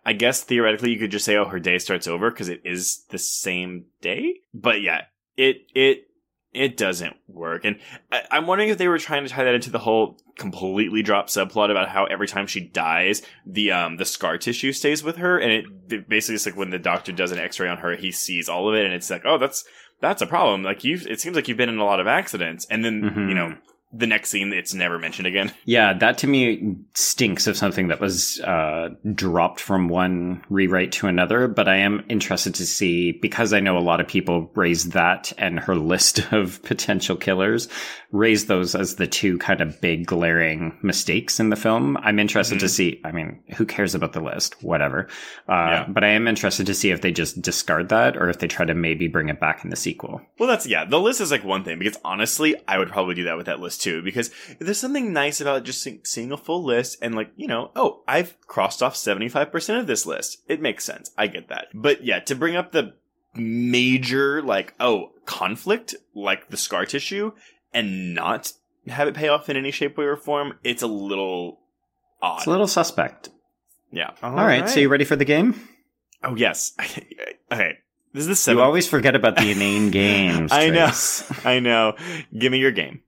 [SPEAKER 3] I guess theoretically you could just say, "Oh, her day starts over" because it is the same day. But yeah, it it it doesn't work. And I, I'm wondering if they were trying to tie that into the whole completely drop subplot about how every time she dies, the um the scar tissue stays with her, and it, it basically it's like when the doctor does an X-ray on her, he sees all of it, and it's like, oh, that's that's a problem. Like you, it seems like you've been in a lot of accidents, and then
[SPEAKER 2] Mhm.
[SPEAKER 3] you know the next scene, it's never mentioned again. *laughs*
[SPEAKER 2] Yeah, that to me stinks of something that was uh, dropped from one rewrite to another. But I am interested to see because I know a lot of people raise that and her list *laughs* of potential killers raise those as the two kind of big glaring mistakes in the film. I'm interested to
[SPEAKER 3] Mhm.
[SPEAKER 2] see. I mean, who cares about the list? Whatever. Uh,
[SPEAKER 3] Yeah.
[SPEAKER 2] But I am interested to see if they just discard that or if they try to maybe bring it back in the sequel.
[SPEAKER 3] Well, that's yeah. The list is like one thing because honestly, I would probably do that with that list too. Because there's something nice about just seeing a full list and like you know, oh, I've crossed off seventy five percent of this list. It makes sense. I get that. But yeah, to bring up the major like oh conflict like the scar tissue and not have it pay off in any shape, way, or form, it's a little odd.
[SPEAKER 2] It's a little suspect.
[SPEAKER 3] yeah.
[SPEAKER 2] All right, so you ready for the game?
[SPEAKER 3] oh yes. *laughs* okay. This is the
[SPEAKER 2] You always forget about the inane *laughs* games.
[SPEAKER 3] I know. I know. Give me your game.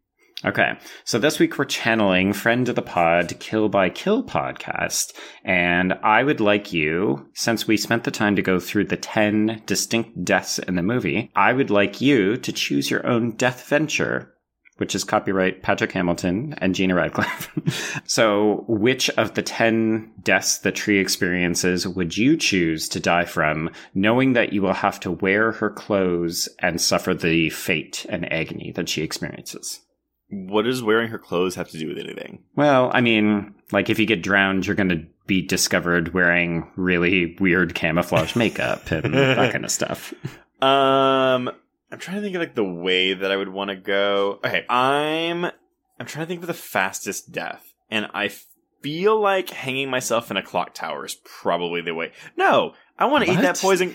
[SPEAKER 2] Okay, so this week we're channeling friend of the pod, Kill by Kill podcast, and I would like you, since we spent the time to go through the ten distinct deaths in the movie, I would like you to choose your own death venture. Which is copyright Patrick Hamilton and Gena Radcliffe. *laughs* so, which of the 10 deaths the tree experiences would you choose to die from, knowing that you will have to wear her clothes and suffer the fate and agony that she experiences?
[SPEAKER 3] What does wearing her clothes have to do with anything?
[SPEAKER 2] Well, I mean, like if you get drowned, you're going to be discovered wearing really weird camouflage *laughs* makeup and that kind of stuff.
[SPEAKER 3] Um, I'm trying to think of like the way that I would want to go. Okay, I'm I'm trying to think of the fastest death, and I feel like hanging myself in a clock tower is probably the way. No, I want to eat that poison.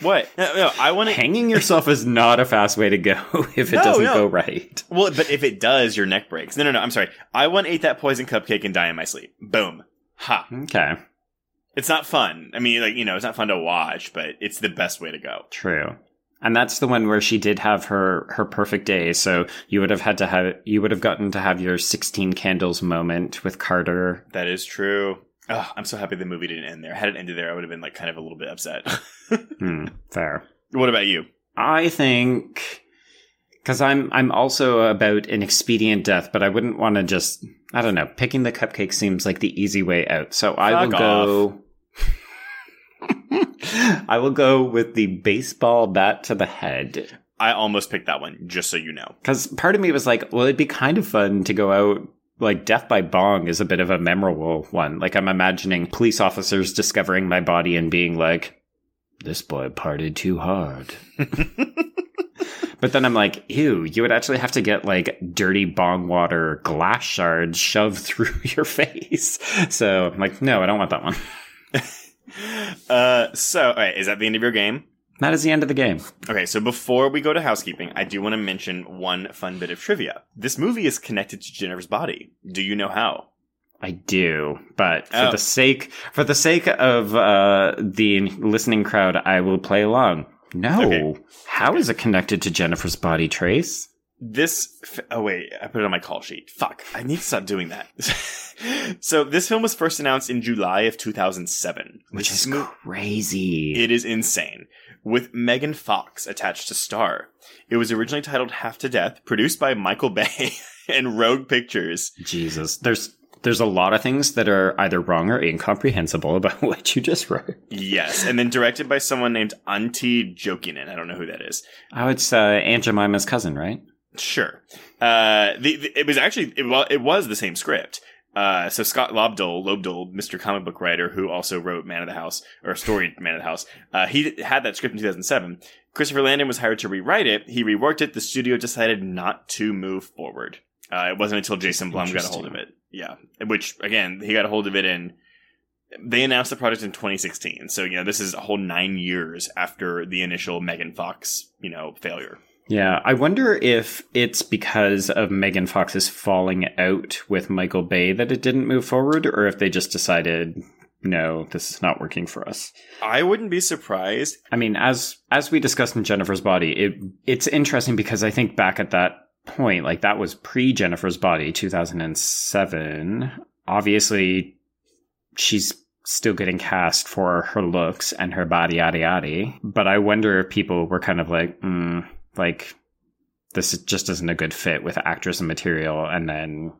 [SPEAKER 3] What? No, no I want to.
[SPEAKER 2] Hanging yourself is not a fast way to go *laughs* if it
[SPEAKER 3] No,
[SPEAKER 2] doesn't
[SPEAKER 3] no.
[SPEAKER 2] go right.
[SPEAKER 3] Well, but if it does, your neck breaks. No, no, no. I'm sorry. I want to eat that poison cupcake and die in my sleep. Boom. Ha.
[SPEAKER 2] Okay,
[SPEAKER 3] It's not fun. I mean, like you know, it's not fun to watch, but it's the best way to go.
[SPEAKER 2] true. And that's the one where she did have her her perfect day. So you would have had to have you would have gotten to have your sixteen candles moment with Carter.
[SPEAKER 3] That is true. Oh, I'm so happy the movie didn't end there. Had it ended there, I would have been like kind of a little bit upset. *laughs*
[SPEAKER 2] Hmm, fair.
[SPEAKER 3] what about you?
[SPEAKER 2] I think because I'm I'm also about an expedient death, but I wouldn't want to just I don't know. Picking the cupcake seems like the easy way out, so I will
[SPEAKER 3] Fuck
[SPEAKER 2] go. *laughs* I will go with the baseball bat to the head
[SPEAKER 3] I almost picked that one, just so you know.
[SPEAKER 2] because part of me was like, well, it'd be kind of fun to go out. Like death by bong is a bit of a memorable one. Like I'm imagining police officers discovering my body and being like, "This boy partied too hard." *laughs* But then I'm like, ew, you would actually have to get like dirty bong water glass shards shoved *laughs* through your face. So I'm like, no, I don't want that one. *laughs*
[SPEAKER 3] Uh, so, all right, is that the end of your game?
[SPEAKER 2] That is the end of the game.
[SPEAKER 3] Okay, so before we go to housekeeping, I do want to mention one fun bit of trivia. This movie is connected to Jennifer's body. Do you know how?
[SPEAKER 2] I do, but for
[SPEAKER 3] Oh.
[SPEAKER 2] the sake for the sake of uh, the listening crowd, I will play along. No,
[SPEAKER 3] Okay.
[SPEAKER 2] how is it connected to Jennifer's body, Trace?
[SPEAKER 3] This. F- oh wait, I put it on my call sheet. Fuck, I need to stop doing that. *laughs* so this film was first announced in July of 2007,
[SPEAKER 2] Which is
[SPEAKER 3] mo-
[SPEAKER 2] crazy.
[SPEAKER 3] It is insane. With Megan Fox attached to star. It was originally titled Half to Death, produced by Michael Bay *laughs* and Rogue Pictures.
[SPEAKER 2] Jesus, there's there's a lot of things that are either wrong or incomprehensible about *laughs* what you just wrote.
[SPEAKER 3] Yes, and then directed by someone named Antti Jokinen. I don't know who that is.
[SPEAKER 2] Oh, it's uh, Aunt Jemima's cousin, right?
[SPEAKER 3] Sure. Uh, the, the- it was actually it, well, it was the same script. Uh, so Scott Lobdell, Lobdell, Mr. Comic Book Writer, who also wrote Man of the House or Story Man of the House, uh, he had that script in 2007. Christopher Landon was hired to rewrite it. He reworked it. The studio decided not to move forward. Uh, it wasn't until Jason Blum got a hold of it. Yeah, which again he got a hold of it in. They announced the project in 2016, so you know this is a whole nine years after the initial Megan Fox, you know, failure.
[SPEAKER 2] Yeah, I wonder if it's because of Megan Fox's falling out with Michael Bay that it didn't move forward, or if they just decided, no, this is not working for us.
[SPEAKER 3] I wouldn't be surprised.
[SPEAKER 2] I mean, as as we discussed in Jennifer's Body, it it's interesting because I think back at that point, like that was pre Jennifer's Body, two thousand and seven. Obviously, she's still getting cast for her looks and her body yada yada. But I wonder if people were kind of like, mm, like this just isn't a good fit with actress and material, and then.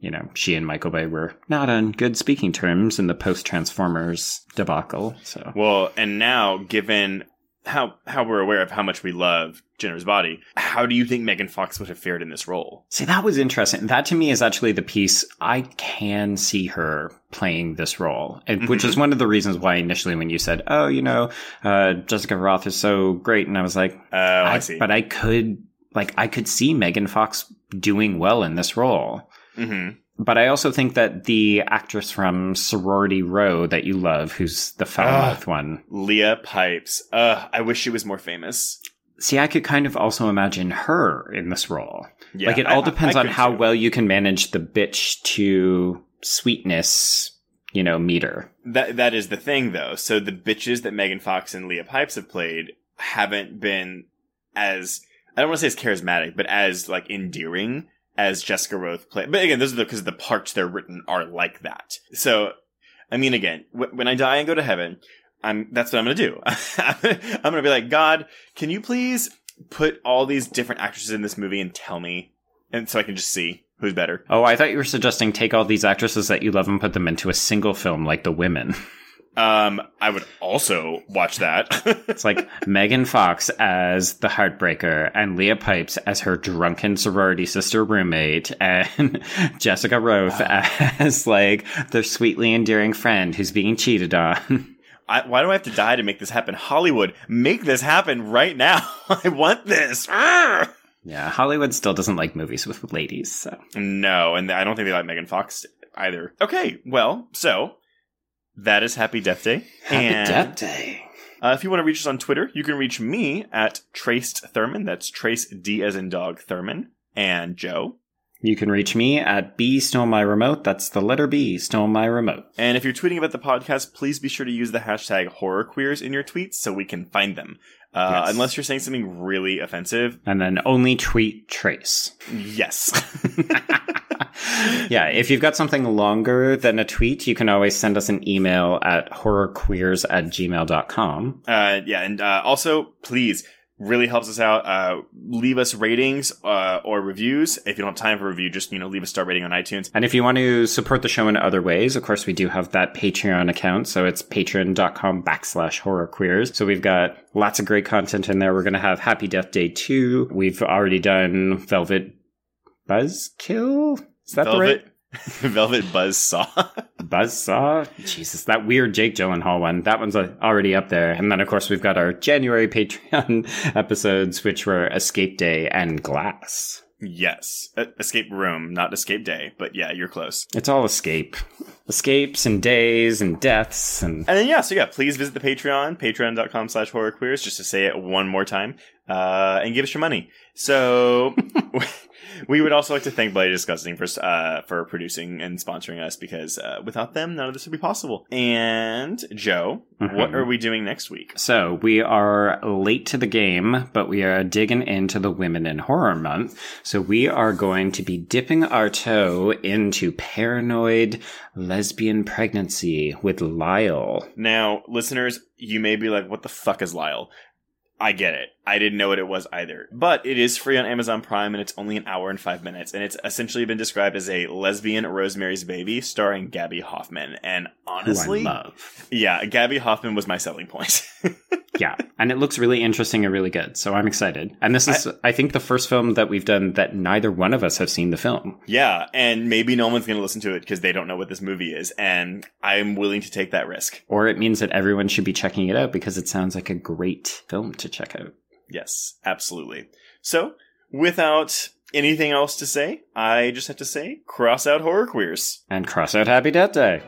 [SPEAKER 2] You know, she and Michael Bay were not on good speaking terms in the post Transformers debacle. So,
[SPEAKER 3] Well, and now, given how how we're aware of how much we love Jennifer's body, how do you think Megan Fox would have fared in this role?
[SPEAKER 2] See, that was interesting. That to me is actually the piece I can see her playing this role, and, which is one of the reasons why initially when you said, "Oh, you know, uh, Jessica Rothe is so great," and I was like,
[SPEAKER 3] Oh, I, see.
[SPEAKER 2] but I could, like, I could see Megan Fox doing well in this role.
[SPEAKER 3] hmm
[SPEAKER 2] But I also think that the actress from Sorority Row that you love, who's the foul
[SPEAKER 3] Ah.
[SPEAKER 2] one,
[SPEAKER 3] Leah Pipes. Uh, I wish she was more famous.
[SPEAKER 2] see, I could kind of also imagine her in this role.
[SPEAKER 3] Yeah,
[SPEAKER 2] like it all
[SPEAKER 3] I-
[SPEAKER 2] depends
[SPEAKER 3] I
[SPEAKER 2] on how
[SPEAKER 3] too.
[SPEAKER 2] well you can manage the bitch to sweetness, you know, meter.
[SPEAKER 3] That that is the thing, though. So the bitches that Megan Fox and Leah Pipes have played haven't been as I don't want to say as charismatic, but as like endearing as Jessica Rothe played. But again, those are because the parts they're written are like that. So, I mean, again, w- when I die and go to heaven, I'm that's what I'm gonna do. *laughs* I'm gonna be like, God, can you please put all these different actresses in this movie and tell me, and so I can just see who's better.
[SPEAKER 2] Oh, I thought you were suggesting take all these actresses that you love and put them into a single film like The Women. *laughs*
[SPEAKER 3] Um, I would also watch that.
[SPEAKER 2] It's like Megan Fox as the heartbreaker and Leah Pipes as her drunken sorority sister roommate and *laughs* Jessica Rothe as like their sweetly endearing friend who's being cheated on.
[SPEAKER 3] I, why do I have to die to make this happen? Hollywood, make this happen right now. *laughs* I want this. Arrgh! *laughs*
[SPEAKER 2] yeah, Hollywood still doesn't like movies with ladies, so
[SPEAKER 3] No, and I don't think they like Megan Fox either. Okay, well, so that is Happy Death Day.
[SPEAKER 2] Happy
[SPEAKER 3] and,
[SPEAKER 2] Death Day.
[SPEAKER 3] Uh, if you want to reach us on Twitter, you can reach me at Traced Thurman. That's Trace D as in dog Thurman. And Joe.
[SPEAKER 2] You can reach me at B Stole My Remote. That's the letter B, Stole My Remote.
[SPEAKER 3] And if you're tweeting about the podcast, please be sure to use the hashtag horrorqueers in your tweets so we can find them. Uh,
[SPEAKER 2] Yes.
[SPEAKER 3] Unless you're saying something really offensive.
[SPEAKER 2] And then only tweet Trace.
[SPEAKER 3] Yes. *laughs* *laughs*
[SPEAKER 2] yeah, if you've got something longer than a tweet, you can always send us an email at horrorqueers at gmail.com.
[SPEAKER 3] Uh, yeah, and uh, also, please, really helps us out. Uh, leave us ratings uh, or reviews. If you don't have time for a review, just you know leave a star rating on iTunes.
[SPEAKER 2] And if you want to support the show in other ways, of course, we do have that Patreon account. So it's patreon.com backslash horror queers. So we've got lots of great content in there. We're going to have Happy Death Day 2. We've already done Velvet Buzzkill. Is that the right? *laughs*
[SPEAKER 3] Velvet, Velvet Buzz Saw.
[SPEAKER 2] Buzzsaw? Jesus, that weird Jake Gyllenhaal one. That one's uh, already up there. And then, of course, we've got our January *laughs* Patreon episodes, which were Escape Day and Glass.
[SPEAKER 3] yes, Escape Room, not Escape Day, but yeah, you're close.
[SPEAKER 2] It's all escape. Escapes and days and deaths and
[SPEAKER 3] And then yeah, so yeah, please visit the Patreon, patreon.com slash horror queers, just to say it one more time, uh, and give us your money. So *laughs* we would also like to thank Bloody Disgusting for uh, for producing and sponsoring us because uh, without them, none of this would be possible. And Joe, what
[SPEAKER 2] Mhm.
[SPEAKER 3] are we doing next week?
[SPEAKER 2] So we are late to the game, but we are digging into the Women in Horror Month. So we are going to be dipping our toe into paranoid lesbian pregnancy with Lyle.
[SPEAKER 3] Now, listeners, you may be like, what the fuck is Lyle? I get it. I didn't know what it was either. But it is free on Amazon Prime and it's only an hour and five minutes. And it's essentially been described as a lesbian Rosemary's Baby starring Gaby Hoffmann. And honestly,
[SPEAKER 2] I
[SPEAKER 3] yeah, Gaby Hoffmann was my selling point. *laughs*
[SPEAKER 2] Yeah, and it looks really interesting and really good. So I'm excited. And this is, I, think, the first film that we've done that neither one of us have seen the film.
[SPEAKER 3] yeah, and maybe no one's going to listen to it because they don't know what this movie is. And I'm willing to take that risk.
[SPEAKER 2] Or it means that everyone should be checking it out because it sounds like a great film to check out.
[SPEAKER 3] Yes, absolutely. So, without anything else to say, I just have to say, cross out horror queers.
[SPEAKER 2] And cross out Happy Death Day.